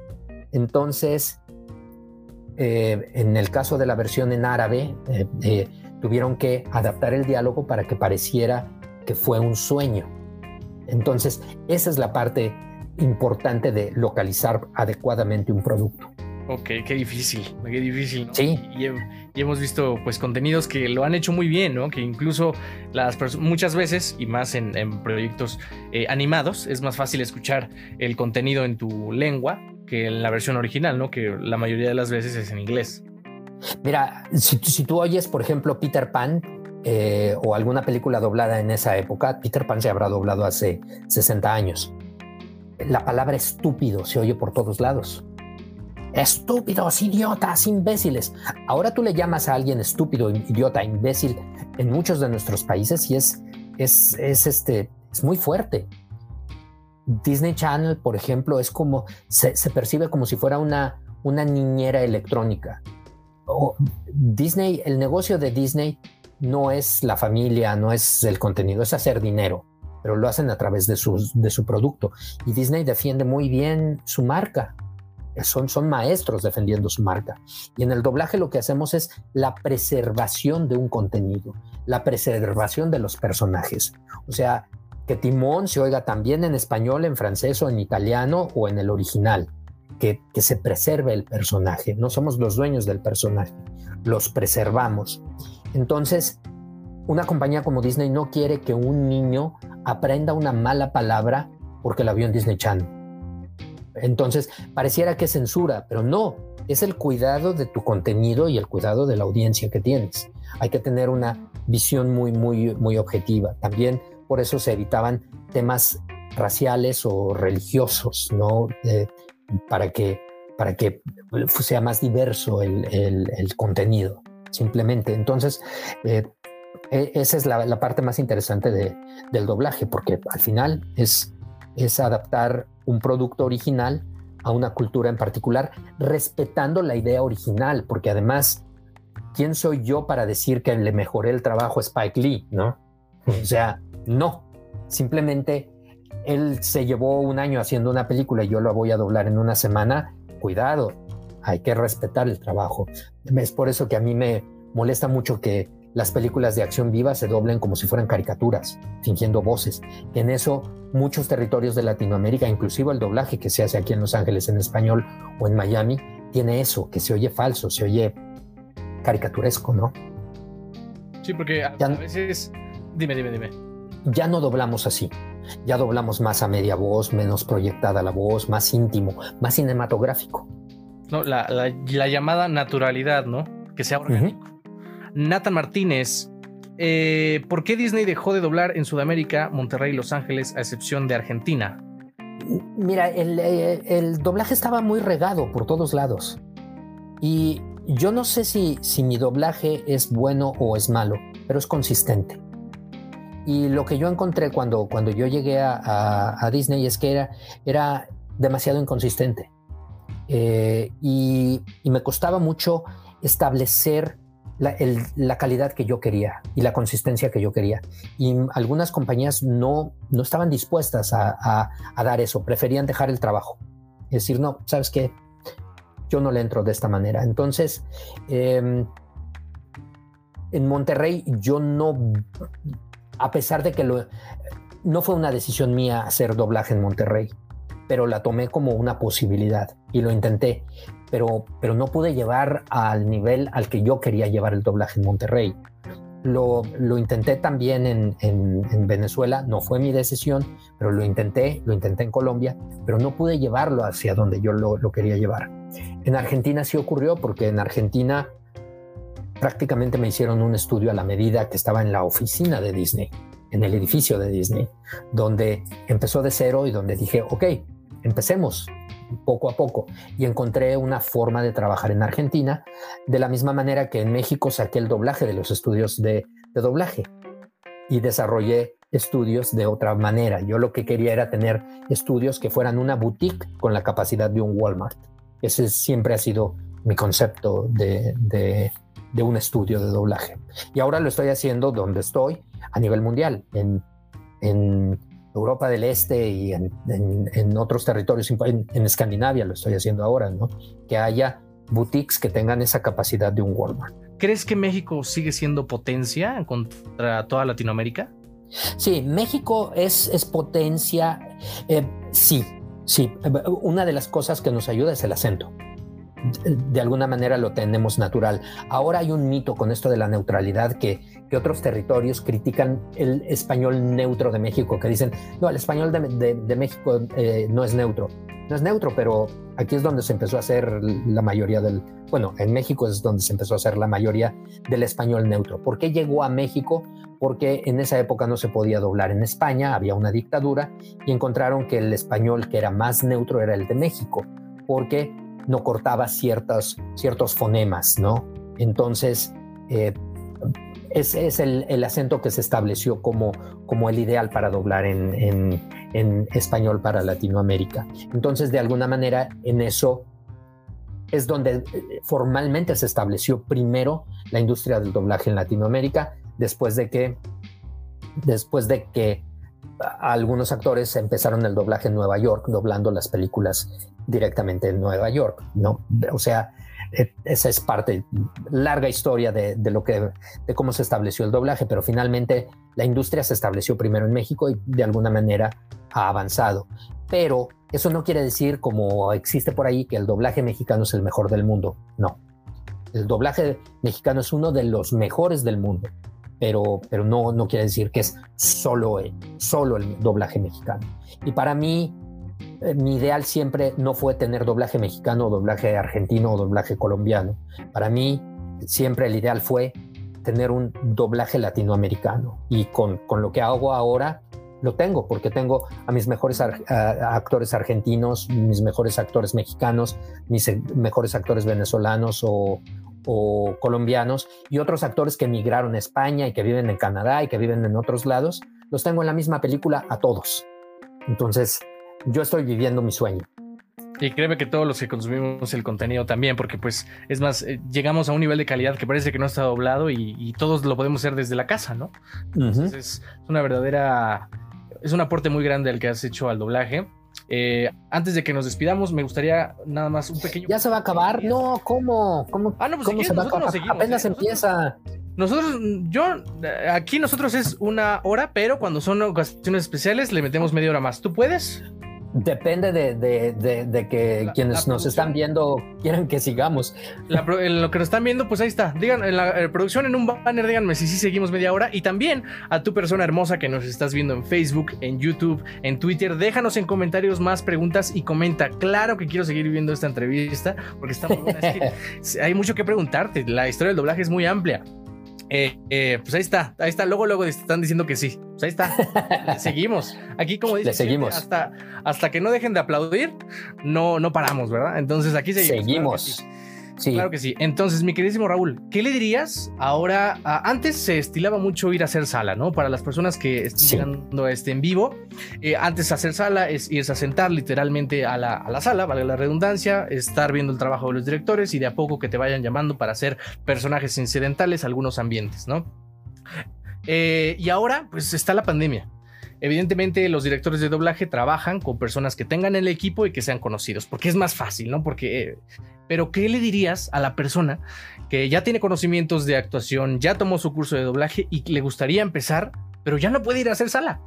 Speaker 5: Entonces, eh, en el caso de la versión en árabe, eh, tuvieron que adaptar el diálogo para que pareciera que fue un sueño. Entonces, esa es la parte importante de localizar adecuadamente un producto.
Speaker 1: Ok, qué difícil, qué difícil.
Speaker 5: Sí.
Speaker 1: Y, hemos visto pues contenidos que lo han hecho muy bien, ¿no? Que incluso las muchas veces, y más en, proyectos eh, animados, es más fácil escuchar el contenido en tu lengua que en la versión original, ¿no? Que la mayoría de las veces es en inglés.
Speaker 5: Mira, si, si tú oyes, por ejemplo, Peter Pan, eh, o alguna película doblada en esa época, Peter Pan se habrá doblado hace 60 años. La palabra estúpido se oye por todos lados estúpidos, idiotas, imbéciles. Ahora tú le llamas a alguien estúpido, idiota, imbécil en muchos de nuestros países y es, es, es, este, es muy fuerte. Disney Channel, por ejemplo, es como, se, percibe como si fuera una, una niñera electrónica. Disney, el negocio de Disney no es la familia, no es el contenido, es hacer dinero, pero lo hacen a través de de su producto. Y Disney defiende muy bien su marca son, son maestros defendiendo su marca. Y en el doblaje lo que hacemos es la preservación de un contenido, la preservación de los personajes. O sea, que Timón se oiga también en español, en francés o en italiano o en el original. Que, que se preserve el personaje. No somos los dueños del personaje, los preservamos. Entonces, una compañía como Disney no quiere que un niño aprenda una mala palabra porque la vio en Disney Channel entonces, pareciera que es censura, pero no, es el cuidado de tu contenido y el cuidado de la audiencia que tienes. Hay que tener una visión muy, muy, muy objetiva. También por eso se evitaban temas raciales o religiosos, ¿no? para, que, para que sea más diverso el, contenido, simplemente. Entonces, eh, e, esa es la, parte más interesante del doblaje, porque al final es, es adaptar un producto original a una cultura en particular, respetando la idea original, porque además, ¿quién soy yo para decir que le mejoré el trabajo a Spike Lee? ¿No? O sea, no. Simplemente él se llevó un año haciendo una película y yo la voy a doblar en una semana. Cuidado, hay que respetar el trabajo. Es por eso que a mí me molesta mucho que las películas de acción viva se doblen como si fueran caricaturas, fingiendo voces. En eso muchos territorios de Latinoamérica, inclusive el doblaje que se hace aquí en Los Ángeles en español o en Miami, tiene eso, que se oye falso, se oye caricaturesco, ¿no?
Speaker 1: Sí, porque a, veces... Dime, dime, dime.
Speaker 5: Ya no doblamos así. Ya doblamos más a media voz, menos proyectada la voz, más íntimo, más cinematográfico.
Speaker 1: No, la, llamada naturalidad, ¿no? Que sea orgánico. Nathan Martínez, eh, ¿por qué Disney dejó de doblar en Sudamérica, Monterrey y Los Ángeles, a excepción de Argentina?
Speaker 5: Mira, eh, el, doblaje estaba muy regado por todos lados. Y yo no sé si, si mi doblaje es bueno o es malo, pero es consistente. Y lo que yo encontré cuando, cuando yo llegué a, Disney es que era, era demasiado inconsistente. Eh, y, y, me costaba mucho establecer la, calidad que yo quería y la consistencia que yo quería. Y algunas compañías no, no estaban dispuestas a, dar eso, preferían dejar el trabajo. Es decir, no, sabes qué, yo no le entro de esta manera. Entonces, em, en Monterrey yo no, a pesar de que lo, no fue una decisión mía hacer doblaje en Monterrey, pero la tomé como una posibilidad y lo intenté pero, pero no pude llevar al nivel al que yo quería llevar el doblaje en Monterrey. lo, lo intenté también en, en, Venezuela, no fue mi decisión, pero lo intenté, lo intenté en Colombia, pero no pude llevarlo hacia donde yo lo, lo quería llevar. En Argentina sí ocurrió, porque en Argentina prácticamente me hicieron un estudio a la medida que estaba en la oficina de Disney, en el edificio de Disney, donde empezó de cero y donde dije, ok, empecemos poco a poco y encontré una forma de trabajar en Argentina de la misma manera que en México saqué el doblaje de los estudios de, doblaje y desarrollé estudios de otra manera. Yo lo que quería era tener estudios que fueran una boutique con la capacidad de un Walmart. Ese siempre ha sido mi concepto de, de un estudio de doblaje. Y ahora lo estoy haciendo donde estoy a nivel mundial, en, en Europa del Este y en, en, otros territorios, en, Escandinavia lo estoy haciendo ahora, ¿no? Que haya boutiques que tengan esa capacidad de un Walmart.
Speaker 1: ¿Crees que México sigue siendo potencia contra toda Latinoamérica?
Speaker 5: Sí, México es, es potencia, eh, sí, sí. Una de las cosas que nos ayuda es el acento de alguna manera lo tenemos natural. Ahora hay un mito con esto de la neutralidad que, que otros territorios critican el español neutro de México, que dicen, no, el español de, de, México eh, no es neutro. No es neutro, pero aquí es donde se empezó a hacer la mayoría del, bueno, en México es donde se empezó a hacer la mayoría del español neutro. ¿Por qué llegó a México? Porque en esa época no se podía doblar en España, había una dictadura y encontraron que el español que era más neutro era el de México, porque no cortaba ciertos, ciertos fonemas, ¿no? Entonces, eh, es, es el, acento que se estableció como, el ideal para doblar en, en, español para Latinoamérica. Entonces, de alguna manera, en eso es donde eh, formalmente se estableció primero la industria del doblaje en Latinoamérica, después de que, después de que algunos actores empezaron el doblaje en Nueva York, doblando las películas directamente en Nueva York, ¿no? O sea, esa es parte, larga historia de, lo que, de cómo se estableció el doblaje, pero finalmente la industria se estableció primero en México y de alguna manera ha avanzado. Pero eso no quiere decir, como existe por ahí, que el doblaje mexicano es el mejor del mundo. No. El doblaje mexicano es uno de los mejores del mundo, pero, pero no, no quiere decir que es solo, solo el doblaje mexicano. Y para mí, eh, mi ideal siempre no fue tener doblaje mexicano, doblaje argentino o doblaje colombiano. Para mí siempre el ideal fue tener un doblaje latinoamericano y con, con lo que hago ahora lo tengo porque tengo a mis mejores actores argentinos, mis mejores actores mexicanos, mis mejores actores venezolanos o, o colombianos y otros actores que emigraron a España y que viven en Canadá y que viven en otros lados, los tengo en la misma película a todos. Entonces, yo estoy viviendo mi sueño.
Speaker 1: Y créeme que todos los que consumimos el contenido también, porque pues es más, eh, llegamos a un nivel de calidad que parece que no está doblado y, todos lo podemos hacer desde la casa, ¿no? Entonces es una verdadera, es un aporte muy grande el que has hecho al doblaje. Eh, antes de que nos despidamos, me gustaría nada más un pequeño.
Speaker 5: ¿Ya se va a acabar? No, ¿cómo? ¿Cómo,
Speaker 1: ah, no, pues ¿cómo se va a acabar?
Speaker 5: Apenas ¿eh? empieza.
Speaker 1: Nosotros, yo, aquí nosotros es una hora, pero cuando son ocasiones especiales le metemos media hora más. ¿Tú puedes?
Speaker 5: Depende de, que quienes nos están viendo quieran que sigamos.
Speaker 1: en lo que nos están viendo, pues ahí está. Digan, en la producción, en un banner, díganme si sí seguimos media hora. Y también a tu persona hermosa que nos estás viendo en Facebook, en YouTube, en Twitter, déjanos en comentarios más preguntas y comenta. Claro que quiero seguir viendo esta entrevista porque está muy buena. hay mucho que preguntarte. La historia del doblaje es muy amplia. Eh, eh, pues ahí está, ahí está. Luego, luego están diciendo que sí. Pues ahí está. seguimos. Aquí, como dice,
Speaker 5: seguimos.
Speaker 1: Hasta, hasta que no dejen de aplaudir, no, no paramos, ¿verdad? Entonces aquí
Speaker 5: seguimos. Seguimos.
Speaker 1: Claro que sí. Entonces, mi queridísimo Raúl, ¿qué le dirías ahora? antes se estilaba mucho ir a hacer sala, ¿no? Para las personas que están llegando a este en vivo, eh, antes hacer sala es irse a sentar literalmente a la, a la sala, vale la redundancia, estar viendo el trabajo de los directores y de a poco que te vayan llamando para hacer personajes incidentales algunos ambientes, ¿no? Eh, y ahora, pues está la pandemia. Evidentemente, los directores de doblaje trabajan con personas que tengan el equipo y que sean conocidos, porque es más fácil, ¿no? Porque, eh, pero ¿qué le dirías a la persona que ya tiene conocimientos de actuación, ya tomó su curso de doblaje y le gustaría empezar, pero ya no puede ir a hacer sala?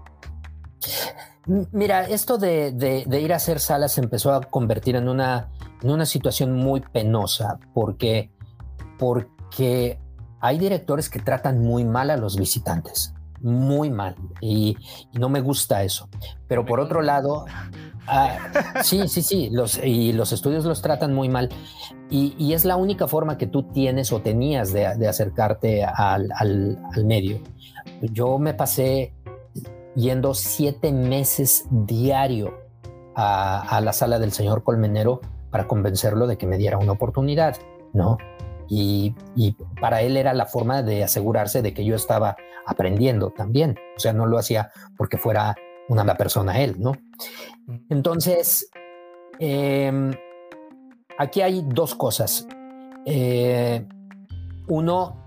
Speaker 5: Mira, esto de, ir a hacer salas se empezó a convertir en una, en una situación muy penosa, porque, porque hay directores que tratan muy mal a los visitantes, muy mal, y, no me gusta eso. Pero por otro lado, ah, sí, sí, sí, los, y los estudios los tratan muy mal. Y, es la única forma que tú tienes o tenías de, acercarte al, medio. Yo me pasé yendo siete meses diario a, a la sala del señor Colmenero para convencerlo de que me diera una oportunidad, ¿no? Y, para él era la forma de asegurarse de que yo estaba aprendiendo también. O sea, no lo hacía porque fuera una persona él, ¿no? Entonces, em, aquí hay dos cosas. Eh, uno,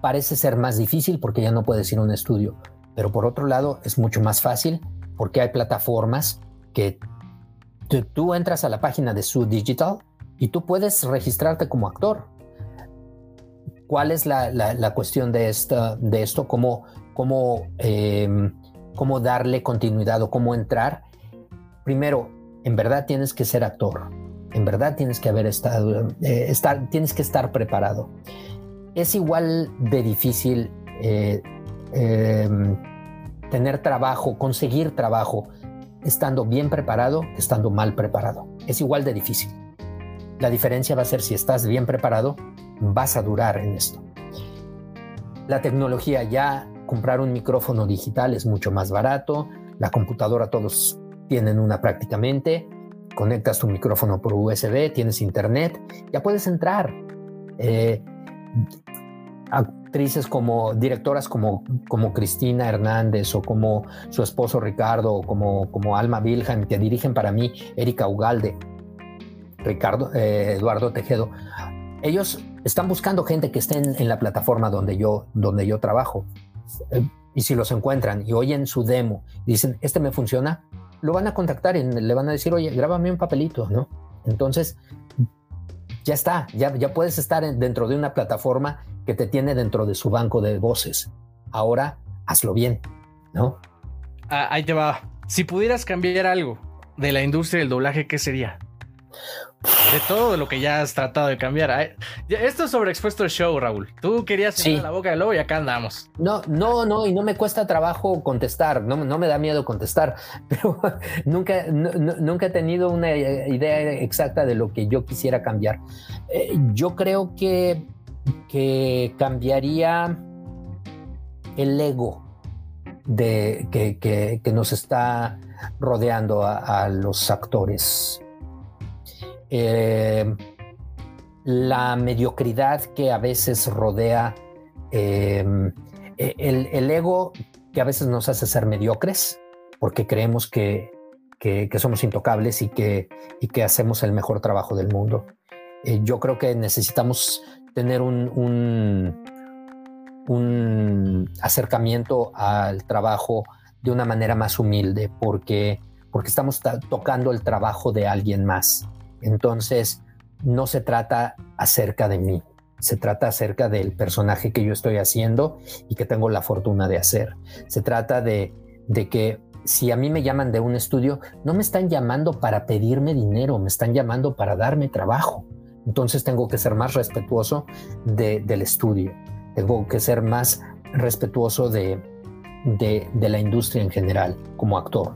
Speaker 5: parece ser más difícil porque ya no puedes ir a un estudio, pero por otro lado es mucho más fácil porque hay plataformas que tú entras a la página de su digital y tú puedes registrarte como actor ¿Cuál es la, cuestión de, esta, de esto? ¿Cómo, cómo, em, ¿Cómo darle continuidad o cómo entrar? Primero, en verdad tienes que ser actor. En verdad tienes que haber estado, eh, estar, tienes que estar preparado. Es igual de difícil eh, em, tener trabajo, conseguir trabajo, estando bien preparado estando mal preparado. Es igual de difícil. La diferencia va a ser si estás bien preparado vas a durar en esto. La tecnología ya, comprar un micrófono digital es mucho más barato, la computadora todos tienen una prácticamente, conectas tu micrófono por USB, tienes internet, ya puedes entrar. Eh, actrices como directoras como, como Cristina Hernández o como su esposo Ricardo o como, como Alma Wilhelm que dirigen para mí Erika Ugalde, Ricardo, eh, Eduardo Tejedo. Ellos están buscando gente que esté en, la plataforma donde yo, donde yo trabajo. Eh, y si los encuentran y oyen su demo y dicen, este me funciona, lo van a contactar y le van a decir, oye, grábame un papelito, ¿no? Entonces, ya está, ya, ya puedes estar dentro de una plataforma que te tiene dentro de su banco de voces. Ahora, hazlo bien, ¿no?
Speaker 1: Ah, ahí te va. Si pudieras cambiar algo de la industria del doblaje, ¿qué sería? De todo lo que ya has tratado de cambiar. Esto es sobreexpuesto el show, Raúl. Tú querías sí. la boca de lobo y acá andamos.
Speaker 5: No, no, no, y no me cuesta trabajo contestar, no, no me da miedo contestar, pero nunca, nunca he tenido una idea exacta de lo que yo quisiera cambiar. Eh, yo creo que, que cambiaría el ego de, que, nos está rodeando a los actores eh, la mediocridad que a veces rodea eh, el, ego que a veces nos hace ser mediocres porque creemos que, somos intocables y que, y que hacemos el mejor trabajo del mundo. Eh, yo creo que necesitamos tener un, un, acercamiento al trabajo de una manera más humilde porque, porque estamos tocando el trabajo de alguien más. Entonces, no se trata acerca de mí, se trata acerca del personaje que yo estoy haciendo y que tengo la fortuna de hacer. Se trata de, que si a mí me llaman de un estudio, no me están llamando para pedirme dinero, me están llamando para darme trabajo. Entonces tengo que ser más respetuoso del estudio, tengo que ser más respetuoso de, de la industria en general como actor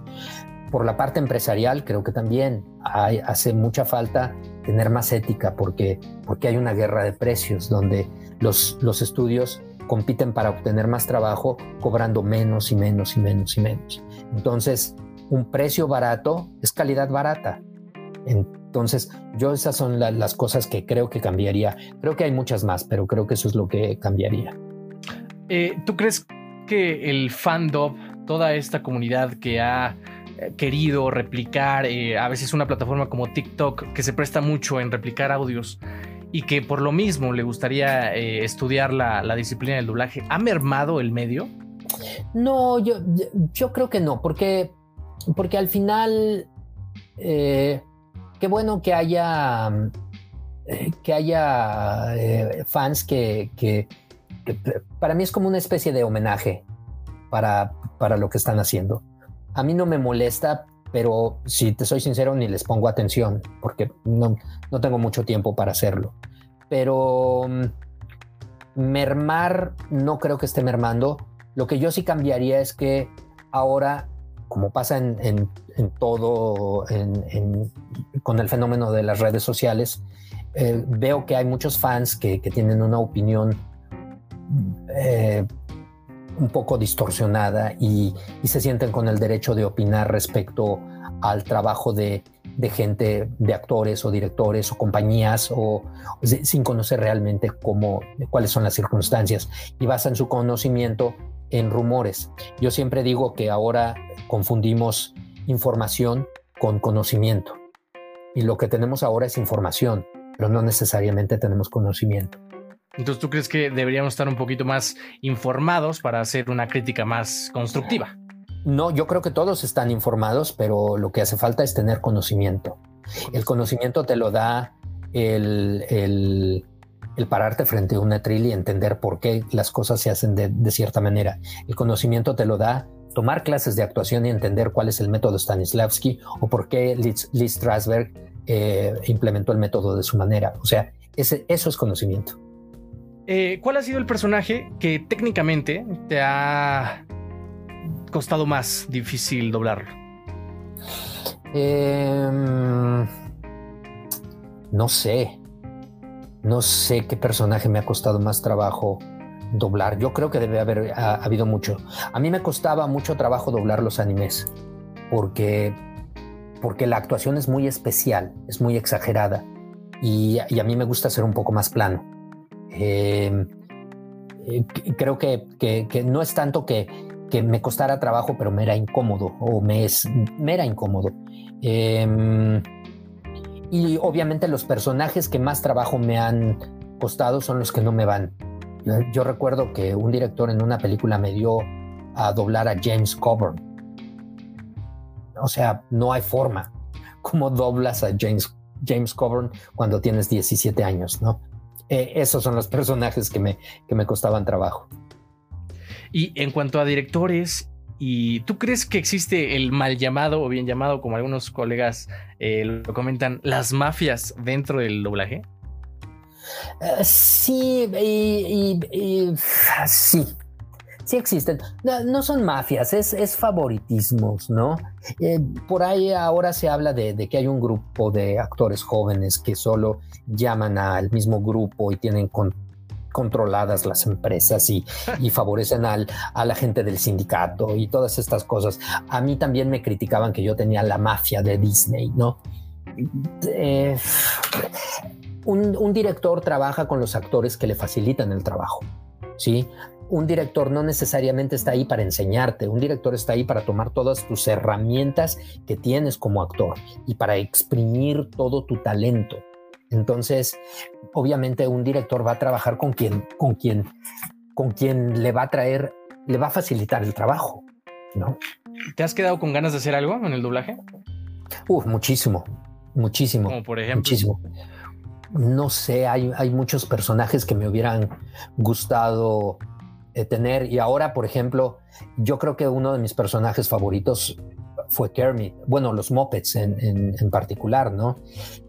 Speaker 5: por la parte empresarial, creo que también hace mucha falta tener más ética porque, porque hay una guerra de precios donde los, los estudios compiten para obtener más trabajo cobrando menos y menos y menos y menos. Entonces, un precio barato es calidad barata. Entonces, yo esas son las cosas que creo que cambiaría. Creo que hay muchas más, pero creo que eso es lo que cambiaría.
Speaker 1: Eh, ¿Tú crees que el fandom, toda esta comunidad que ha querido replicar, eh, a veces una plataforma como TikTok que se presta mucho en replicar audios y que por lo mismo le gustaría eh, estudiar la, disciplina del doblaje, ¿ha mermado el medio?
Speaker 5: No, yo, yo creo que no, porque, porque al final, qué bueno que haya, que haya fans que, que, para mí es como una especie de homenaje para, para lo que están haciendo. A mí no me molesta, pero si te soy sincero, ni les pongo atención, porque no, tengo mucho tiempo para hacerlo. Pero, mermar, no creo que esté mermando. Lo que yo sí cambiaría es que ahora, como pasa en, todo, con el fenómeno de las redes sociales, eh, veo que hay muchos fans que, tienen una opinión eh, un poco distorsionada y, se sienten con el derecho de opinar respecto al trabajo de, gente, de actores o directores o compañías o, sin conocer realmente cómo, cuáles son las circunstancias y basan su conocimiento en rumores. Yo siempre digo que ahora confundimos información con conocimiento y lo que tenemos ahora es información pero no necesariamente tenemos conocimiento.
Speaker 1: Entonces, ¿tú crees que deberíamos estar un poquito más informados para hacer una crítica más constructiva?
Speaker 5: No, yo creo que todos están informados, pero lo que hace falta es tener conocimiento. El conocimiento te lo da el, el, pararte frente a un atril y entender por qué las cosas se hacen de, cierta manera. El conocimiento te lo da tomar clases de actuación y entender cuál es el método Stanislavski o por qué Lee, Lee Strasberg eh, implementó el método de su manera. O sea, eso es conocimiento.
Speaker 1: Eh, ¿Cuál ha sido el personaje que técnicamente te ha costado más difícil doblarlo?
Speaker 5: Em, no sé. No sé qué personaje me ha costado más trabajo doblar. Yo creo que debe haber habido mucho. A mí me costaba mucho trabajo doblar los animes porque porque la actuación es muy especial, es muy exagerada y, a mí me gusta ser un poco más plano. Eh, eh, creo que, no es tanto que, me costara trabajo, pero me era incómodo o me, es, me era incómodo. Em, y obviamente los personajes que más trabajo me han costado son los que no me van. Yo recuerdo que un director en una película me dio a doblar a James Coburn o sea, no hay forma. ¿Cómo doblas a James, James Coburn cuando tienes 17 años? ¿no? Eh, esos son los personajes que me, que me costaban trabajo.
Speaker 1: Y en cuanto a directores, ¿y tú crees que existe el mal llamado o bien llamado, como algunos colegas eh, lo comentan, las mafias dentro del doblaje?
Speaker 5: Eh, sí, y, sí, sí existen. No, son mafias, es, favoritismos, ¿no? Eh, por ahí ahora se habla de, que hay un grupo de actores jóvenes que solo llaman al mismo grupo y tienen controladas las empresas y, favorecen al, a la gente del sindicato y todas estas cosas. A mí también me criticaban que yo tenía la mafia de Disney, ¿no? Eh, un, un director trabaja con los actores que le facilitan el trabajo. ¿sí? Un director no necesariamente está ahí para enseñarte, un director está ahí para tomar todas tus herramientas que tienes como actor y para exprimir todo tu talento. Entonces, obviamente un director va a trabajar con quien, con quien, con quien le va a traer, le va a facilitar el trabajo, ¿no?
Speaker 1: ¿Te has quedado con ganas de hacer algo en el doblaje?
Speaker 5: Uf, muchísimo, muchísimo.
Speaker 1: Como por ejemplo.
Speaker 5: Muchísimo. No sé, hay, hay muchos personajes que me hubieran gustado tener. Y ahora, por ejemplo, yo creo que uno de mis personajes favoritos fue Kermit, bueno, los Muppets en, en, particular, ¿no?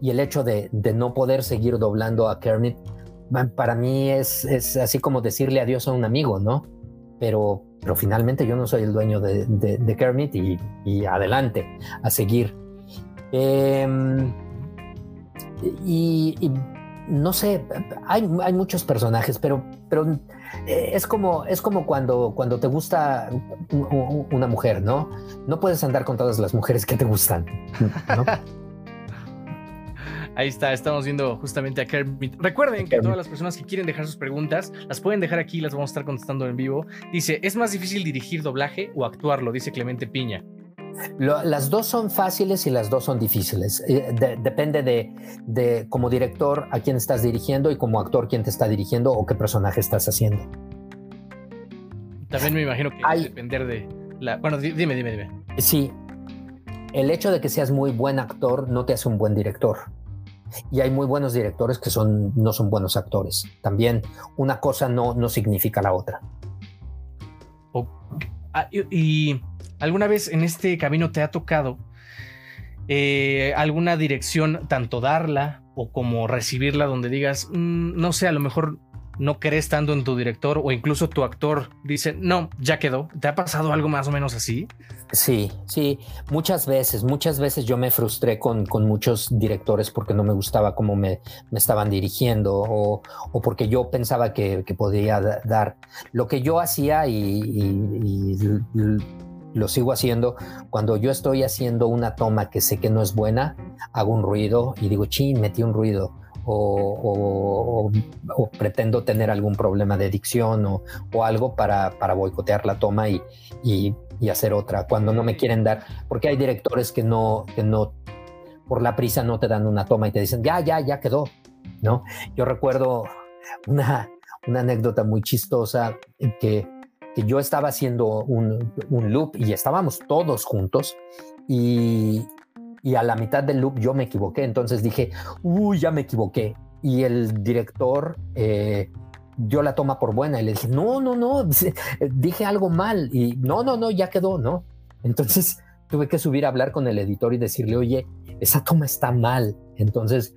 Speaker 5: Y el hecho de, de, no poder seguir doblando a Kermit, para mí es, es, así como decirle adiós a un amigo, ¿no? Pero, pero finalmente yo no soy el dueño de, de, Kermit y, y, adelante, a seguir. Em, y, y, no sé, hay, hay muchos personajes, pero, pero eh, es como, es como cuando, cuando te gusta una mujer, ¿no? No puedes andar con todas las mujeres que te gustan.
Speaker 1: Ahí está, estamos viendo justamente a Kermit. Recuerden que todas las personas que quieren dejar sus preguntas las pueden dejar aquí, las vamos a estar contestando en vivo. Dice, ¿es más difícil dirigir doblaje o actuarlo? Dice Clemente Piña
Speaker 5: las dos son fáciles y las dos son difíciles. Eh, depende de, como director a quién estás dirigiendo y como actor quién te está dirigiendo o qué personaje estás haciendo.
Speaker 1: También me imagino que Hay, depender de la... Bueno, dime, dime, dime.
Speaker 5: Sí, el hecho de que seas muy buen actor no te hace un buen director. Y hay muy buenos directores que son, no son buenos actores. También una cosa no, no significa la otra.
Speaker 1: Ah, y ¿Alguna vez en este camino te ha tocado eh, alguna dirección, tanto darla o como recibirla, donde digas, mm, no sé, a lo mejor no crees tanto en tu director o incluso tu actor dice, no, ya quedó. ¿Te ha pasado algo más o menos así?
Speaker 5: Sí, sí, muchas veces, muchas veces yo me frustré con, con muchos directores porque no me gustaba cómo me, me estaban dirigiendo o, o, porque yo pensaba que, que podía dar. Lo que yo hacía y, lo sigo haciendo. Cuando yo estoy haciendo una toma que sé que no es buena, hago un ruido y digo, chin, metí un ruido o, pretendo tener algún problema de dicción o, algo para, boicotear la toma y, hacer otra, cuando no me quieren dar, porque hay directores que no, que no, por la prisa no te dan una toma y te dicen, ya, ya, ya quedó, ¿no? Yo recuerdo una, anécdota muy chistosa que, que yo estaba haciendo un, loop y estábamos todos juntos y, y a la mitad del loop yo me equivoqué. Entonces dije, uy, ya me equivoqué. Y el director eh, dio la toma por buena y le dije, no, no, no, dije algo mal. Y no, no, no, ya quedó, ¿no? Entonces tuve que subir a hablar con el editor y decirle, oye, esa toma está mal. Entonces,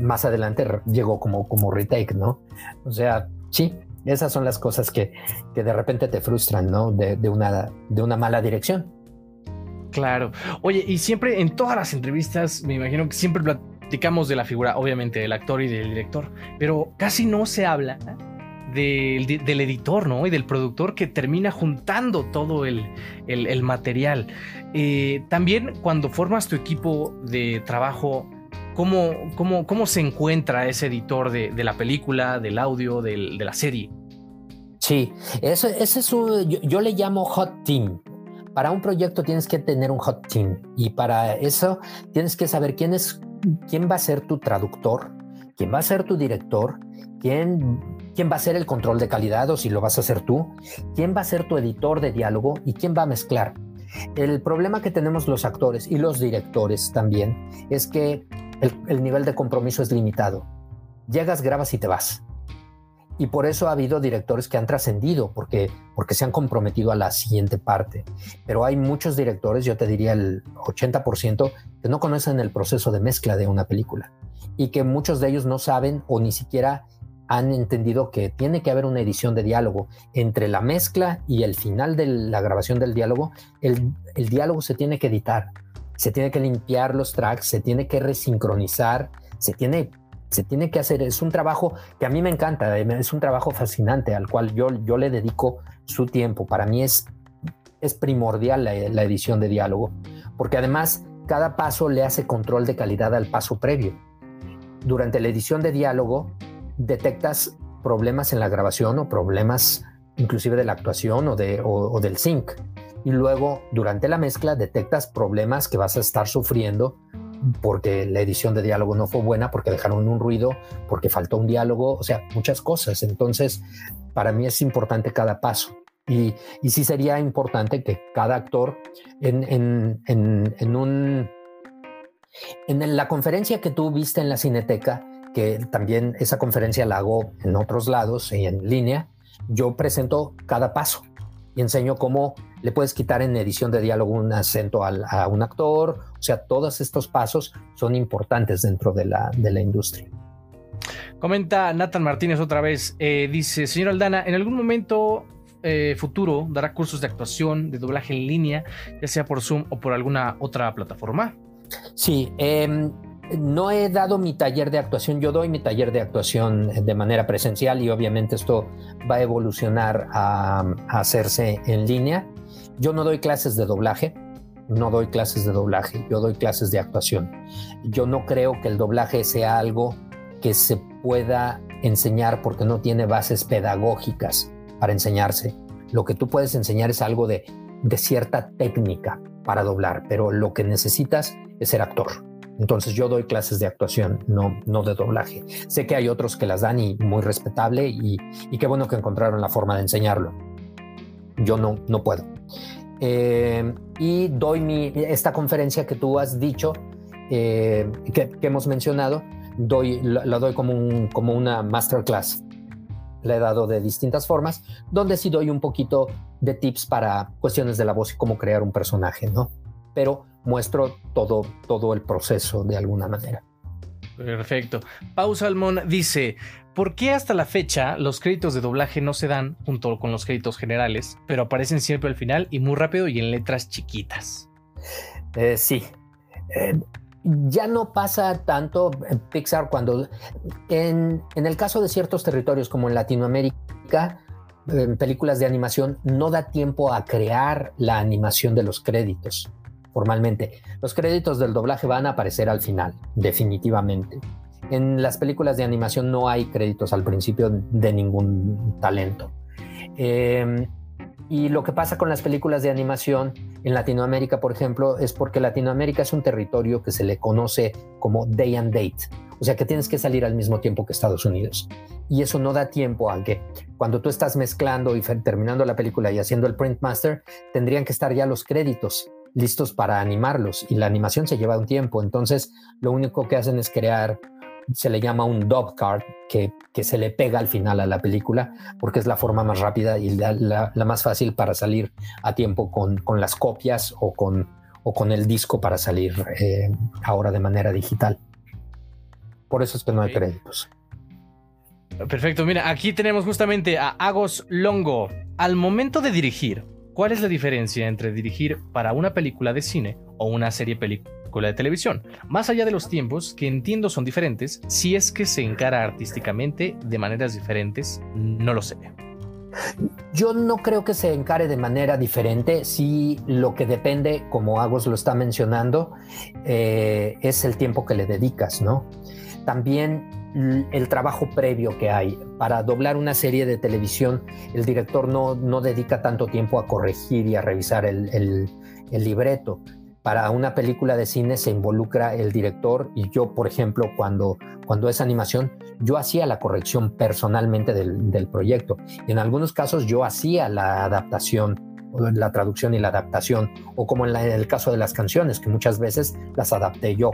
Speaker 5: más adelante llegó como, como retake, ¿no? O sea, sí, esas son las cosas que, que de repente te frustran, ¿no? De, de, una, de una mala dirección.
Speaker 1: Claro. Oye, y siempre en todas las entrevistas, me imagino que siempre platicamos de la figura, obviamente, del actor y del director, pero casi no se habla del, editor, ¿no? Y del productor que termina juntando todo el, material. Eh, también cuando formas tu equipo de trabajo, ¿cómo, cómo, cómo se encuentra ese editor de, la película, del audio, de la serie?
Speaker 5: Sí, eso, ese es un, yo, le llamo hot team para un proyecto tienes que tener un hot team y para eso tienes que saber quién es, quién va a ser tu traductor, quién va a ser tu director, quién, quién va a ser el control de calidad o si lo vas a hacer tú, quién va a ser tu editor de diálogo y quién va a mezclar. El problema que tenemos los actores y los directores también es que el, el nivel de compromiso es limitado. Llegas, grabas y te vas. Y por eso ha habido directores que han trascendido, porque, porque se han comprometido a la siguiente parte. Pero hay muchos directores, yo te diría el 80%, que no conocen el proceso de mezcla de una película y que muchos de ellos no saben o ni siquiera han entendido que tiene que haber una edición de diálogo entre la mezcla y el final de la grabación del diálogo. El, el diálogo se tiene que editar, se tiene que limpiar los tracks, se tiene que resincronizar, se tiene se tiene que hacer, es un trabajo que a mí me encanta, eh, es un trabajo fascinante al cual yo, yo le dedico su tiempo. Para mí es, es primordial la, edición de diálogo, porque además cada paso le hace control de calidad al paso previo. Durante la edición de diálogo detectas problemas en la grabación o problemas inclusive de la actuación o, de, o del sync. Y luego durante la mezcla detectas problemas que vas a estar sufriendo porque la edición de diálogo no fue buena, porque dejaron un ruido, porque faltó un diálogo, o sea, muchas cosas. Entonces, para mí es importante cada paso. Y, y sí sería importante que cada actor en, en, en, un... En la conferencia que tú viste en la Cineteca, que también esa conferencia la hago en otros lados y en línea, yo presento cada paso y enseño cómo le puedes quitar en edición de diálogo un acento a un actor. O sea, todos estos pasos son importantes dentro de la, de la industria.
Speaker 1: Comenta Nathan Martínez otra vez. Eh, dice, señor Aldana, ¿en algún momento eh, futuro dará cursos de actuación, de doblaje en línea, ya sea por Zoom o por alguna otra plataforma?
Speaker 5: Sí, eh, no he dado mi taller de actuación, yo doy mi taller de actuación de manera presencial y obviamente esto va a evolucionar a, hacerse en línea. Yo no doy clases de doblaje, no doy clases de doblaje, yo doy clases de actuación. Yo no creo que el doblaje sea algo que se pueda enseñar porque no tiene bases pedagógicas para enseñarse. Lo que tú puedes enseñar es algo de, de cierta técnica para doblar, pero lo que necesitas es ser actor. Entonces yo doy clases de actuación, no, no de doblaje. Sé que hay otros que las dan y muy respetable y, qué bueno que encontraron la forma de enseñarlo. Yo no, no puedo. Eh, y doy mi, esta conferencia que tú has dicho, eh, que, hemos mencionado, doy, la, doy como, como una masterclass. La he dado de distintas formas, donde sí doy un poquito de tips para cuestiones de la voz y cómo crear un personaje, ¿no? Pero muestro todo, todo el proceso de alguna manera.
Speaker 1: Perfecto. Pau Salmón dice, ¿por qué hasta la fecha los créditos de doblaje no se dan junto con los créditos generales, pero aparecen siempre al final y muy rápido y en letras chiquitas?
Speaker 5: Eh, sí. Eh, ya no pasa tanto en Pixar cuando en, en, el caso de ciertos territorios como en Latinoamérica, en películas de animación no da tiempo a crear la animación de los créditos formalmente. Los créditos del doblaje van a aparecer al final, definitivamente. En las películas de animación no hay créditos al principio de ningún talento. Eh, y lo que pasa con las películas de animación en Latinoamérica, por ejemplo, es porque Latinoamérica es un territorio que se le conoce como day and date, o sea que tienes que salir al mismo tiempo que Estados Unidos. Y eso no da tiempo a que cuando tú estás mezclando y terminando la película y haciendo el print master, tendrían que estar ya los créditos listos para animarlos y la animación se lleva un tiempo. Entonces, lo único que hacen es crear, se le llama un dub card, que, que se le pega al final a la película, porque es la forma más rápida y la, la, más fácil para salir a tiempo con, con las copias o con, o con el disco para salir eh, ahora de manera digital. Por eso es que no hay créditos.
Speaker 1: Perfecto, mira, aquí tenemos justamente a Agos Longo. Al momento de dirigir, ¿Cuál es la diferencia entre dirigir para una película de cine o una serie película de televisión? Más allá de los tiempos, que entiendo son diferentes, si es que se encara artísticamente de maneras diferentes, no lo sé.
Speaker 5: Yo no creo que se encare de manera diferente, si lo que depende, como Agos lo está mencionando, eh, es el tiempo que le dedicas, ¿no? También el trabajo previo que hay. Para doblar una serie de televisión, el director no, no dedica tanto tiempo a corregir y a revisar el, el, libreto. Para una película de cine se involucra el director y yo, por ejemplo, cuando, cuando es animación, yo hacía la corrección personalmente del, del proyecto. Y en algunos casos yo hacía la adaptación la traducción y la adaptación, o como en, el caso de las canciones, que muchas veces las adapté yo,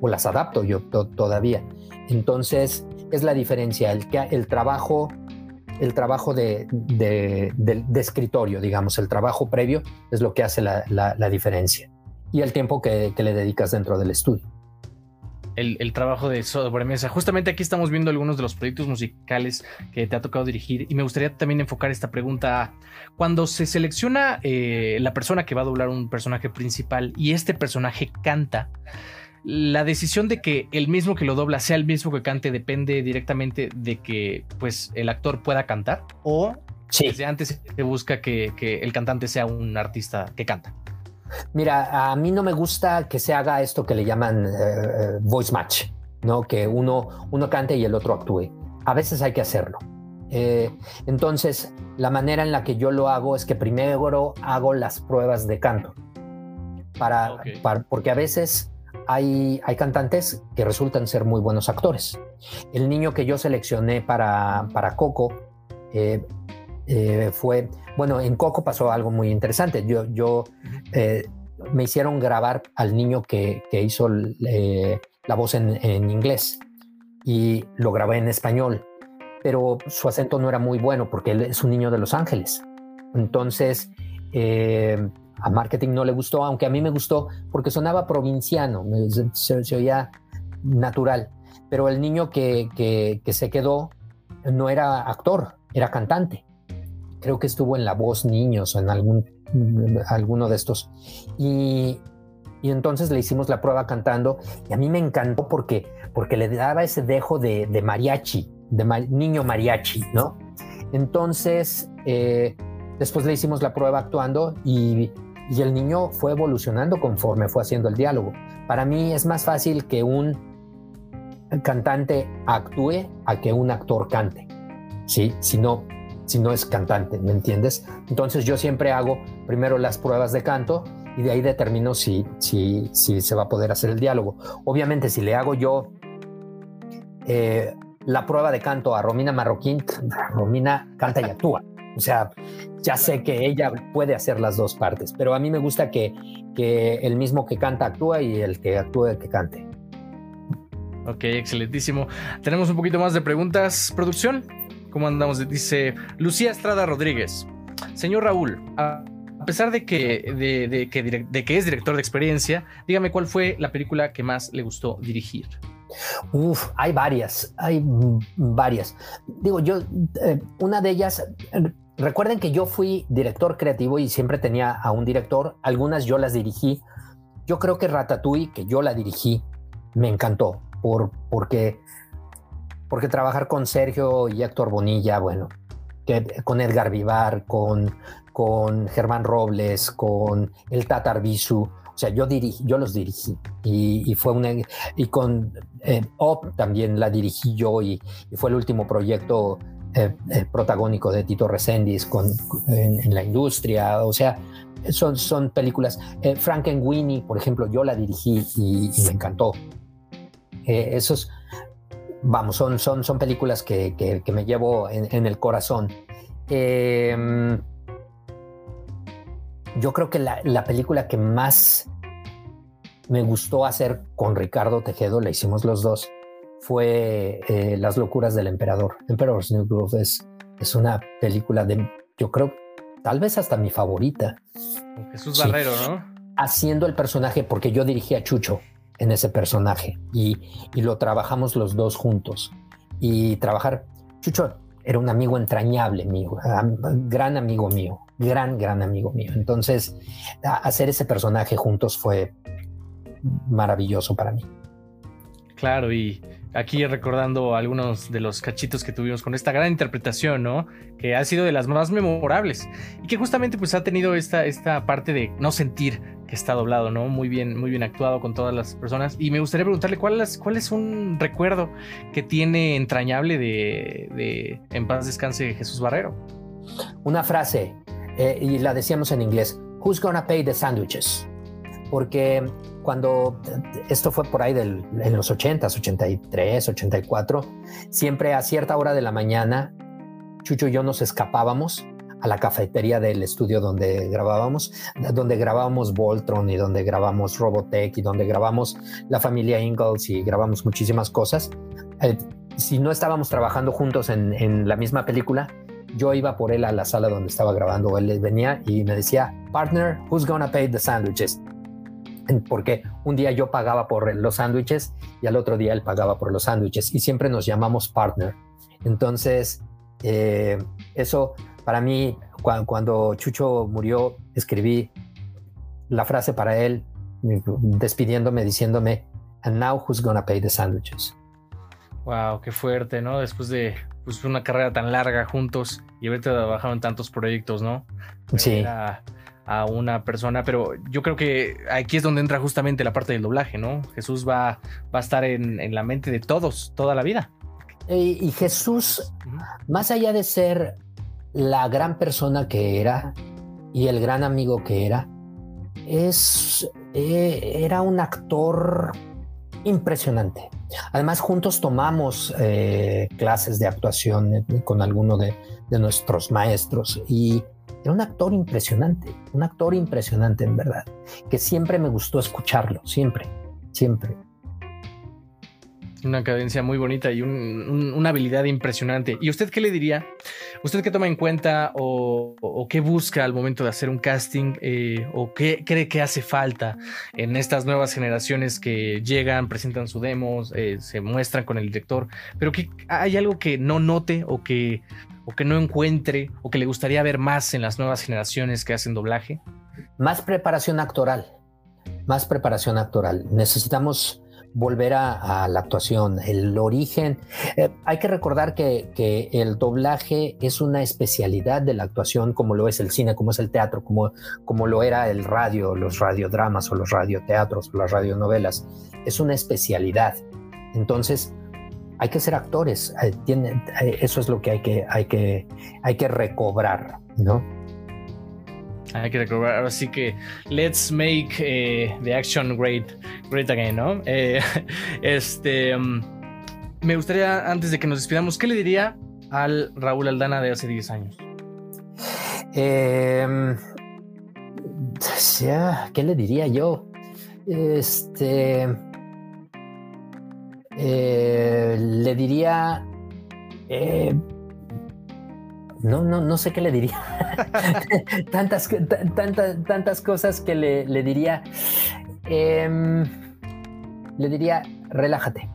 Speaker 5: o las adapto yo todavía. Entonces, es la diferencia, el, el trabajo, el trabajo de, escritorio, digamos, el trabajo previo es lo que hace la, diferencia y el tiempo que, le dedicas dentro del estudio.
Speaker 1: El, trabajo de sobremesa. Justamente aquí estamos viendo algunos de los proyectos musicales que te ha tocado dirigir y me gustaría también enfocar esta pregunta. Cuando se selecciona eh, la persona que va a doblar un personaje principal y este personaje canta, la decisión de que el mismo que lo dobla sea el mismo que cante depende directamente de que pues el actor pueda cantar o desde antes se busca que, el cantante sea un artista que canta.
Speaker 5: Mira, a mí no me gusta que se haga esto que le llaman eh, eh, voice match, ¿no? Que uno, uno cante y el otro actúe. A veces hay que hacerlo. Eh, entonces, la manera en la que yo lo hago es que primero hago las pruebas de canto. para porque a veces hay, cantantes que resultan ser muy buenos actores. El niño que yo seleccioné para, para Coco eh, eh, fue, bueno, en Coco pasó algo muy interesante. Yo, yo eh, me hicieron grabar al niño que, hizo la voz en, inglés y lo grabé en español, pero su acento no era muy bueno porque él es un niño de Los Ángeles. Entonces, a marketing no le gustó, aunque a mí me gustó porque sonaba provinciano, se, oía natural. Pero el niño que, que, se quedó no era actor, era cantante. Creo que estuvo en La Voz Niños o en algún, alguno de estos. Y, y entonces le hicimos la prueba cantando y a mí me encantó porque, porque le daba ese dejo de, mariachi, de niño mariachi, ¿no? Entonces, eh, después le hicimos la prueba actuando y y el niño fue evolucionando conforme fue haciendo el diálogo. Para mí es más fácil que un cantante actúe a que un actor cante, ¿sí? Si no, si no es cantante, ¿me entiendes? Entonces yo siempre hago primero las pruebas de canto y de ahí determino si, si, si se va a poder hacer el diálogo. Obviamente si le hago yo eh, la prueba de canto a Romina Marroquín, Romina canta y actúa. O sea, ya sé que ella puede hacer las dos partes, pero a mí me gusta que, que el mismo que canta actúa y el que actúa que cante.
Speaker 1: Ok, excelentísimo. Tenemos un poquito más de preguntas. Producción, ¿cómo andamos? Dice Lucía Estrada Rodríguez. Señor Raúl, a pesar de que, de, que, es director de experiencia, dígame cuál fue la película que más le gustó dirigir.
Speaker 5: Uf, hay varias, hay varias. Digo, yo, eh, una de ellas, recuerden que yo fui director creativo y siempre tenía a un director, algunas yo las dirigí. Yo creo que Ratatouille, que yo la dirigí, me encantó, por, porque, porque trabajar con Sergio y Héctor Bonilla, bueno, con Edgar Vivar, con, con Germán Robles, con el Tatar Bisu, o sea, yo, dirigí, yo los dirigí y, fue una. Y con eh, OP también la dirigí yo y, fue el último proyecto eh, eh, protagónico de Tito Resendiz con, en, la industria. O sea, son, son películas. Eh, Frankenweenie, por ejemplo, yo la dirigí y, me encantó. esos, vamos, son, son, son películas que, que, me llevo en, en el corazón. Eh, yo creo que la, película que más me gustó hacer con Ricardo Tejedo, la hicimos los dos, fue eh, Las locuras del emperador. Emperor's New Groove es, es una película de, yo creo, tal vez hasta mi favorita.
Speaker 1: Jesús Barrero, ¿no?
Speaker 5: Haciendo el personaje, porque yo dirigí a Chucho en ese personaje y, y lo trabajamos los dos juntos. Y trabajar, Chucho era un amigo entrañable mío, gran amigo mío gran, gran amigo mío. Entonces, hacer ese personaje juntos fue maravilloso para mí.
Speaker 1: Claro, y aquí recordando algunos de los cachitos que tuvimos con esta gran interpretación, ¿no? Que ha sido de las más memorables y que justamente pues ha tenido esta, esta parte de no sentir está doblado, ¿no? Muy bien, muy bien actuado con todas las personas. Y me gustaría preguntarle cuál es, un recuerdo que tiene entrañable de, En paz descanse Jesús Barrero.
Speaker 5: Una frase, eh, y la decíamos en inglés, Who's gonna pay the sandwiches? Porque cuando esto fue por ahí en los 80, 83, 84, siempre a cierta hora de la mañana, Chucho y yo nos escapábamos a la cafetería del estudio donde grabábamos, donde grabábamos Voltron y donde grabamos Robotech y donde grabamos La familia Ingalls y grabamos muchísimas cosas. Eh, si no estábamos trabajando juntos en, la misma película, yo iba por él a la sala donde estaba grabando, él venía y me decía, partner, who's gonna pay the sandwiches? Porque un día yo pagaba por los sándwiches y al otro día él pagaba por los sándwiches y siempre nos llamamos partner. Entonces, eh, eso para mí, cuando Chucho murió, escribí la frase para él, despidiéndome, diciéndome, and now who's gonna pay the sandwiches?
Speaker 1: Wow, qué fuerte, ¿no? Después de pues una carrera tan larga juntos y haberte trabajado en tantos proyectos, ¿no?
Speaker 5: Sí.
Speaker 1: A, a, una persona, pero yo creo que aquí es donde entra justamente la parte del doblaje, ¿no? Jesús va, va a estar en, en la mente de todos toda la vida.
Speaker 5: Y, Jesús, más allá de ser la gran persona que era y el gran amigo que era, es, eh, era un actor impresionante. Además, juntos tomamos eh, clases de actuación eh, con alguno de, de, nuestros maestros y era un actor impresionante, un actor impresionante en verdad, que siempre me gustó escucharlo, siempre, siempre
Speaker 1: una cadencia muy bonita y una habilidad impresionante. ¿Y usted qué le diría? ¿Usted qué toma en cuenta o, qué busca al momento de hacer un casting eh, o qué cree que hace falta en estas nuevas generaciones que llegan, presentan su demos, eh, se muestran con el director, pero que hay algo que no note o que, o que no encuentre o que le gustaría ver más en las nuevas generaciones que hacen doblaje?
Speaker 5: Más preparación actoral, más preparación actoral. Necesitamos volver a, la actuación, el origen. Eh, hay que recordar que, el doblaje es una especialidad de la actuación, como lo es el cine, como es el teatro, como, como lo era el radio, los radiodramas o los radioteatros o las radionovelas. Es una especialidad. Entonces, hay que ser actores. Eh, eh, eso es lo que hay que, hay que, hay que recobrar, ¿no?
Speaker 1: Hay que recordar, ahora sí que let's make eh, the action great, great again, ¿no? Eh, este, mm, me gustaría, antes de que nos despidamos, ¿qué le diría al Raúl Aldana de hace 10 años?
Speaker 5: Eh, ¿Qué le diría yo? Este. le diría no, no, no sé qué le diría. tantas, tantas, tantas cosas que le, diría. Em, le diría, relájate,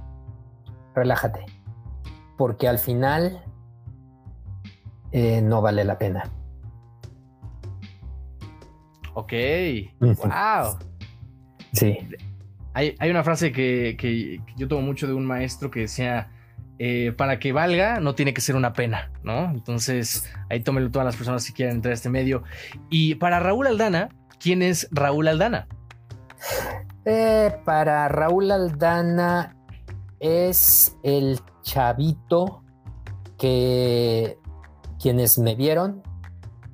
Speaker 5: relájate, porque al final eh, no vale la pena.
Speaker 1: Ok, wow.
Speaker 5: Sí.
Speaker 1: Hay, hay una frase que, que, yo tomo mucho de un maestro que decía, eh, para que valga, no tiene que ser una pena, ¿no? Entonces, ahí tómenlo todas las personas que quieran entrar a este medio. Y para Raúl Aldana, ¿quién es Raúl Aldana?
Speaker 5: Eh, para Raúl Aldana es el chavito que quienes me vieron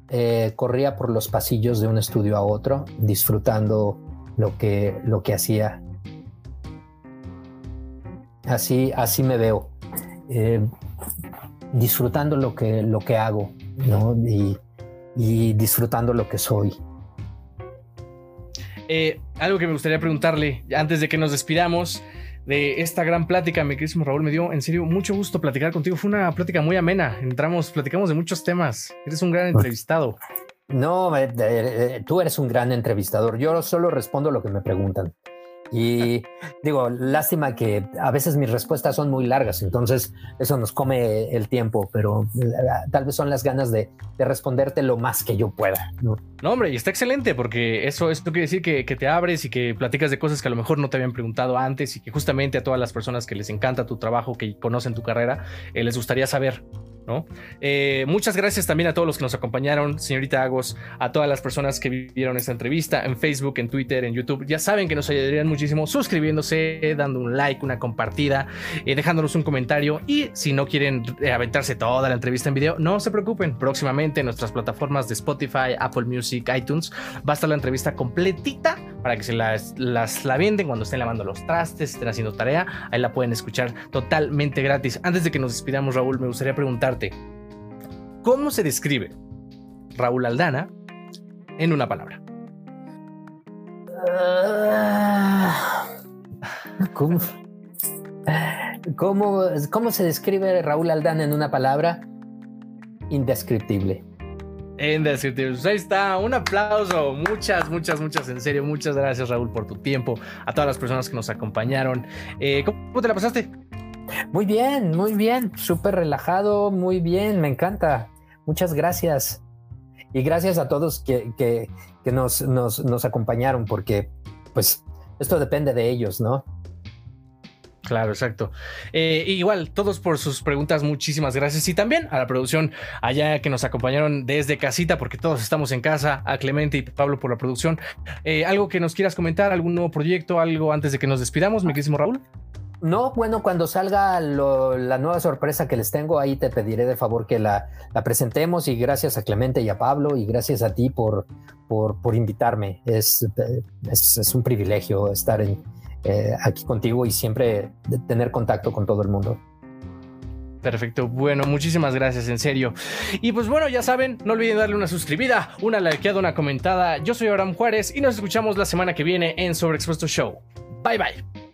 Speaker 5: eh, corría por los pasillos de un estudio a otro, disfrutando lo que, lo que hacía. Así, así me veo, eh, disfrutando lo que, lo que hago y, disfrutando lo que soy.
Speaker 1: Eh, algo que me gustaría preguntarle antes de que nos despidamos de esta gran plática, mi querido Raúl, me dio en serio mucho gusto platicar contigo. Fue una plática muy amena. Entramos, platicamos de muchos temas. Eres un gran entrevistado.
Speaker 5: No, eh, tú eres un gran entrevistador. Yo solo respondo lo que me preguntan. Y digo, lástima que a veces mis respuestas son muy largas, entonces eso nos come el tiempo, pero eh, tal vez son las ganas de, responderte lo más que yo pueda.
Speaker 1: ¿no? hombre, y está excelente porque eso, esto quiere decir que, te abres y que platicas de cosas que a lo mejor no te habían preguntado antes y que justamente a todas las personas que les encanta tu trabajo, que conocen tu carrera, eh, les gustaría saber ¿no? Eh, muchas gracias también a todos los que nos acompañaron, señorita Agos, a todas las personas que vieron esta entrevista en Facebook, en Twitter, en YouTube. Ya saben que nos ayudarían muchísimo suscribiéndose, dando un like, una compartida, eh, dejándonos un comentario. Y si no quieren eh, aventarse toda la entrevista en video, no se preocupen. Próximamente en nuestras plataformas de Spotify, Apple Music, iTunes, va a estar la entrevista completita para que se las, la venden cuando estén lavando los trastes, estén haciendo tarea. Ahí la pueden escuchar totalmente gratis. Antes de que nos despidamos, Raúl, me gustaría preguntar ¿Cómo se describe Raúl Aldana en una palabra?
Speaker 5: Ah, ¿Cómo, cómo, se describe Raúl Aldana en una palabra? Indescriptible.
Speaker 1: Indescriptible. Pues ahí está, un aplauso. Muchas, muchas, muchas, en serio. Muchas gracias, Raúl, por tu tiempo. A todas las personas que nos acompañaron. Eh, ¿Cómo te la pasaste?
Speaker 5: Muy bien, muy bien, súper relajado, muy bien, me encanta. Muchas gracias. Y gracias a todos que, que, nos, nos, acompañaron, porque pues esto depende de ellos, ¿no?
Speaker 1: Claro, exacto. Eh, igual, todos por sus preguntas, muchísimas gracias. Y también a la producción allá que nos acompañaron desde casita, porque todos estamos en casa, a Clemente y Pablo por la producción. Eh, ¿Algo que nos quieras comentar? ¿Algún nuevo proyecto? ¿Algo antes de que nos despidamos, mi querísimo Raúl?
Speaker 5: No, bueno, cuando salga la nueva sorpresa que les tengo, ahí te pediré de favor que la, presentemos y gracias a Clemente y a Pablo y gracias a ti por, por, invitarme. Es, es, un privilegio estar eh, aquí contigo y siempre tener contacto con todo el mundo.
Speaker 1: Perfecto, bueno, muchísimas gracias, en serio. Y pues bueno, ya saben, no olviden darle una suscribida, una likeada, una comentada. Yo soy Abraham Juárez y nos escuchamos la semana que viene en Sobreexpuesto Show. Bye bye.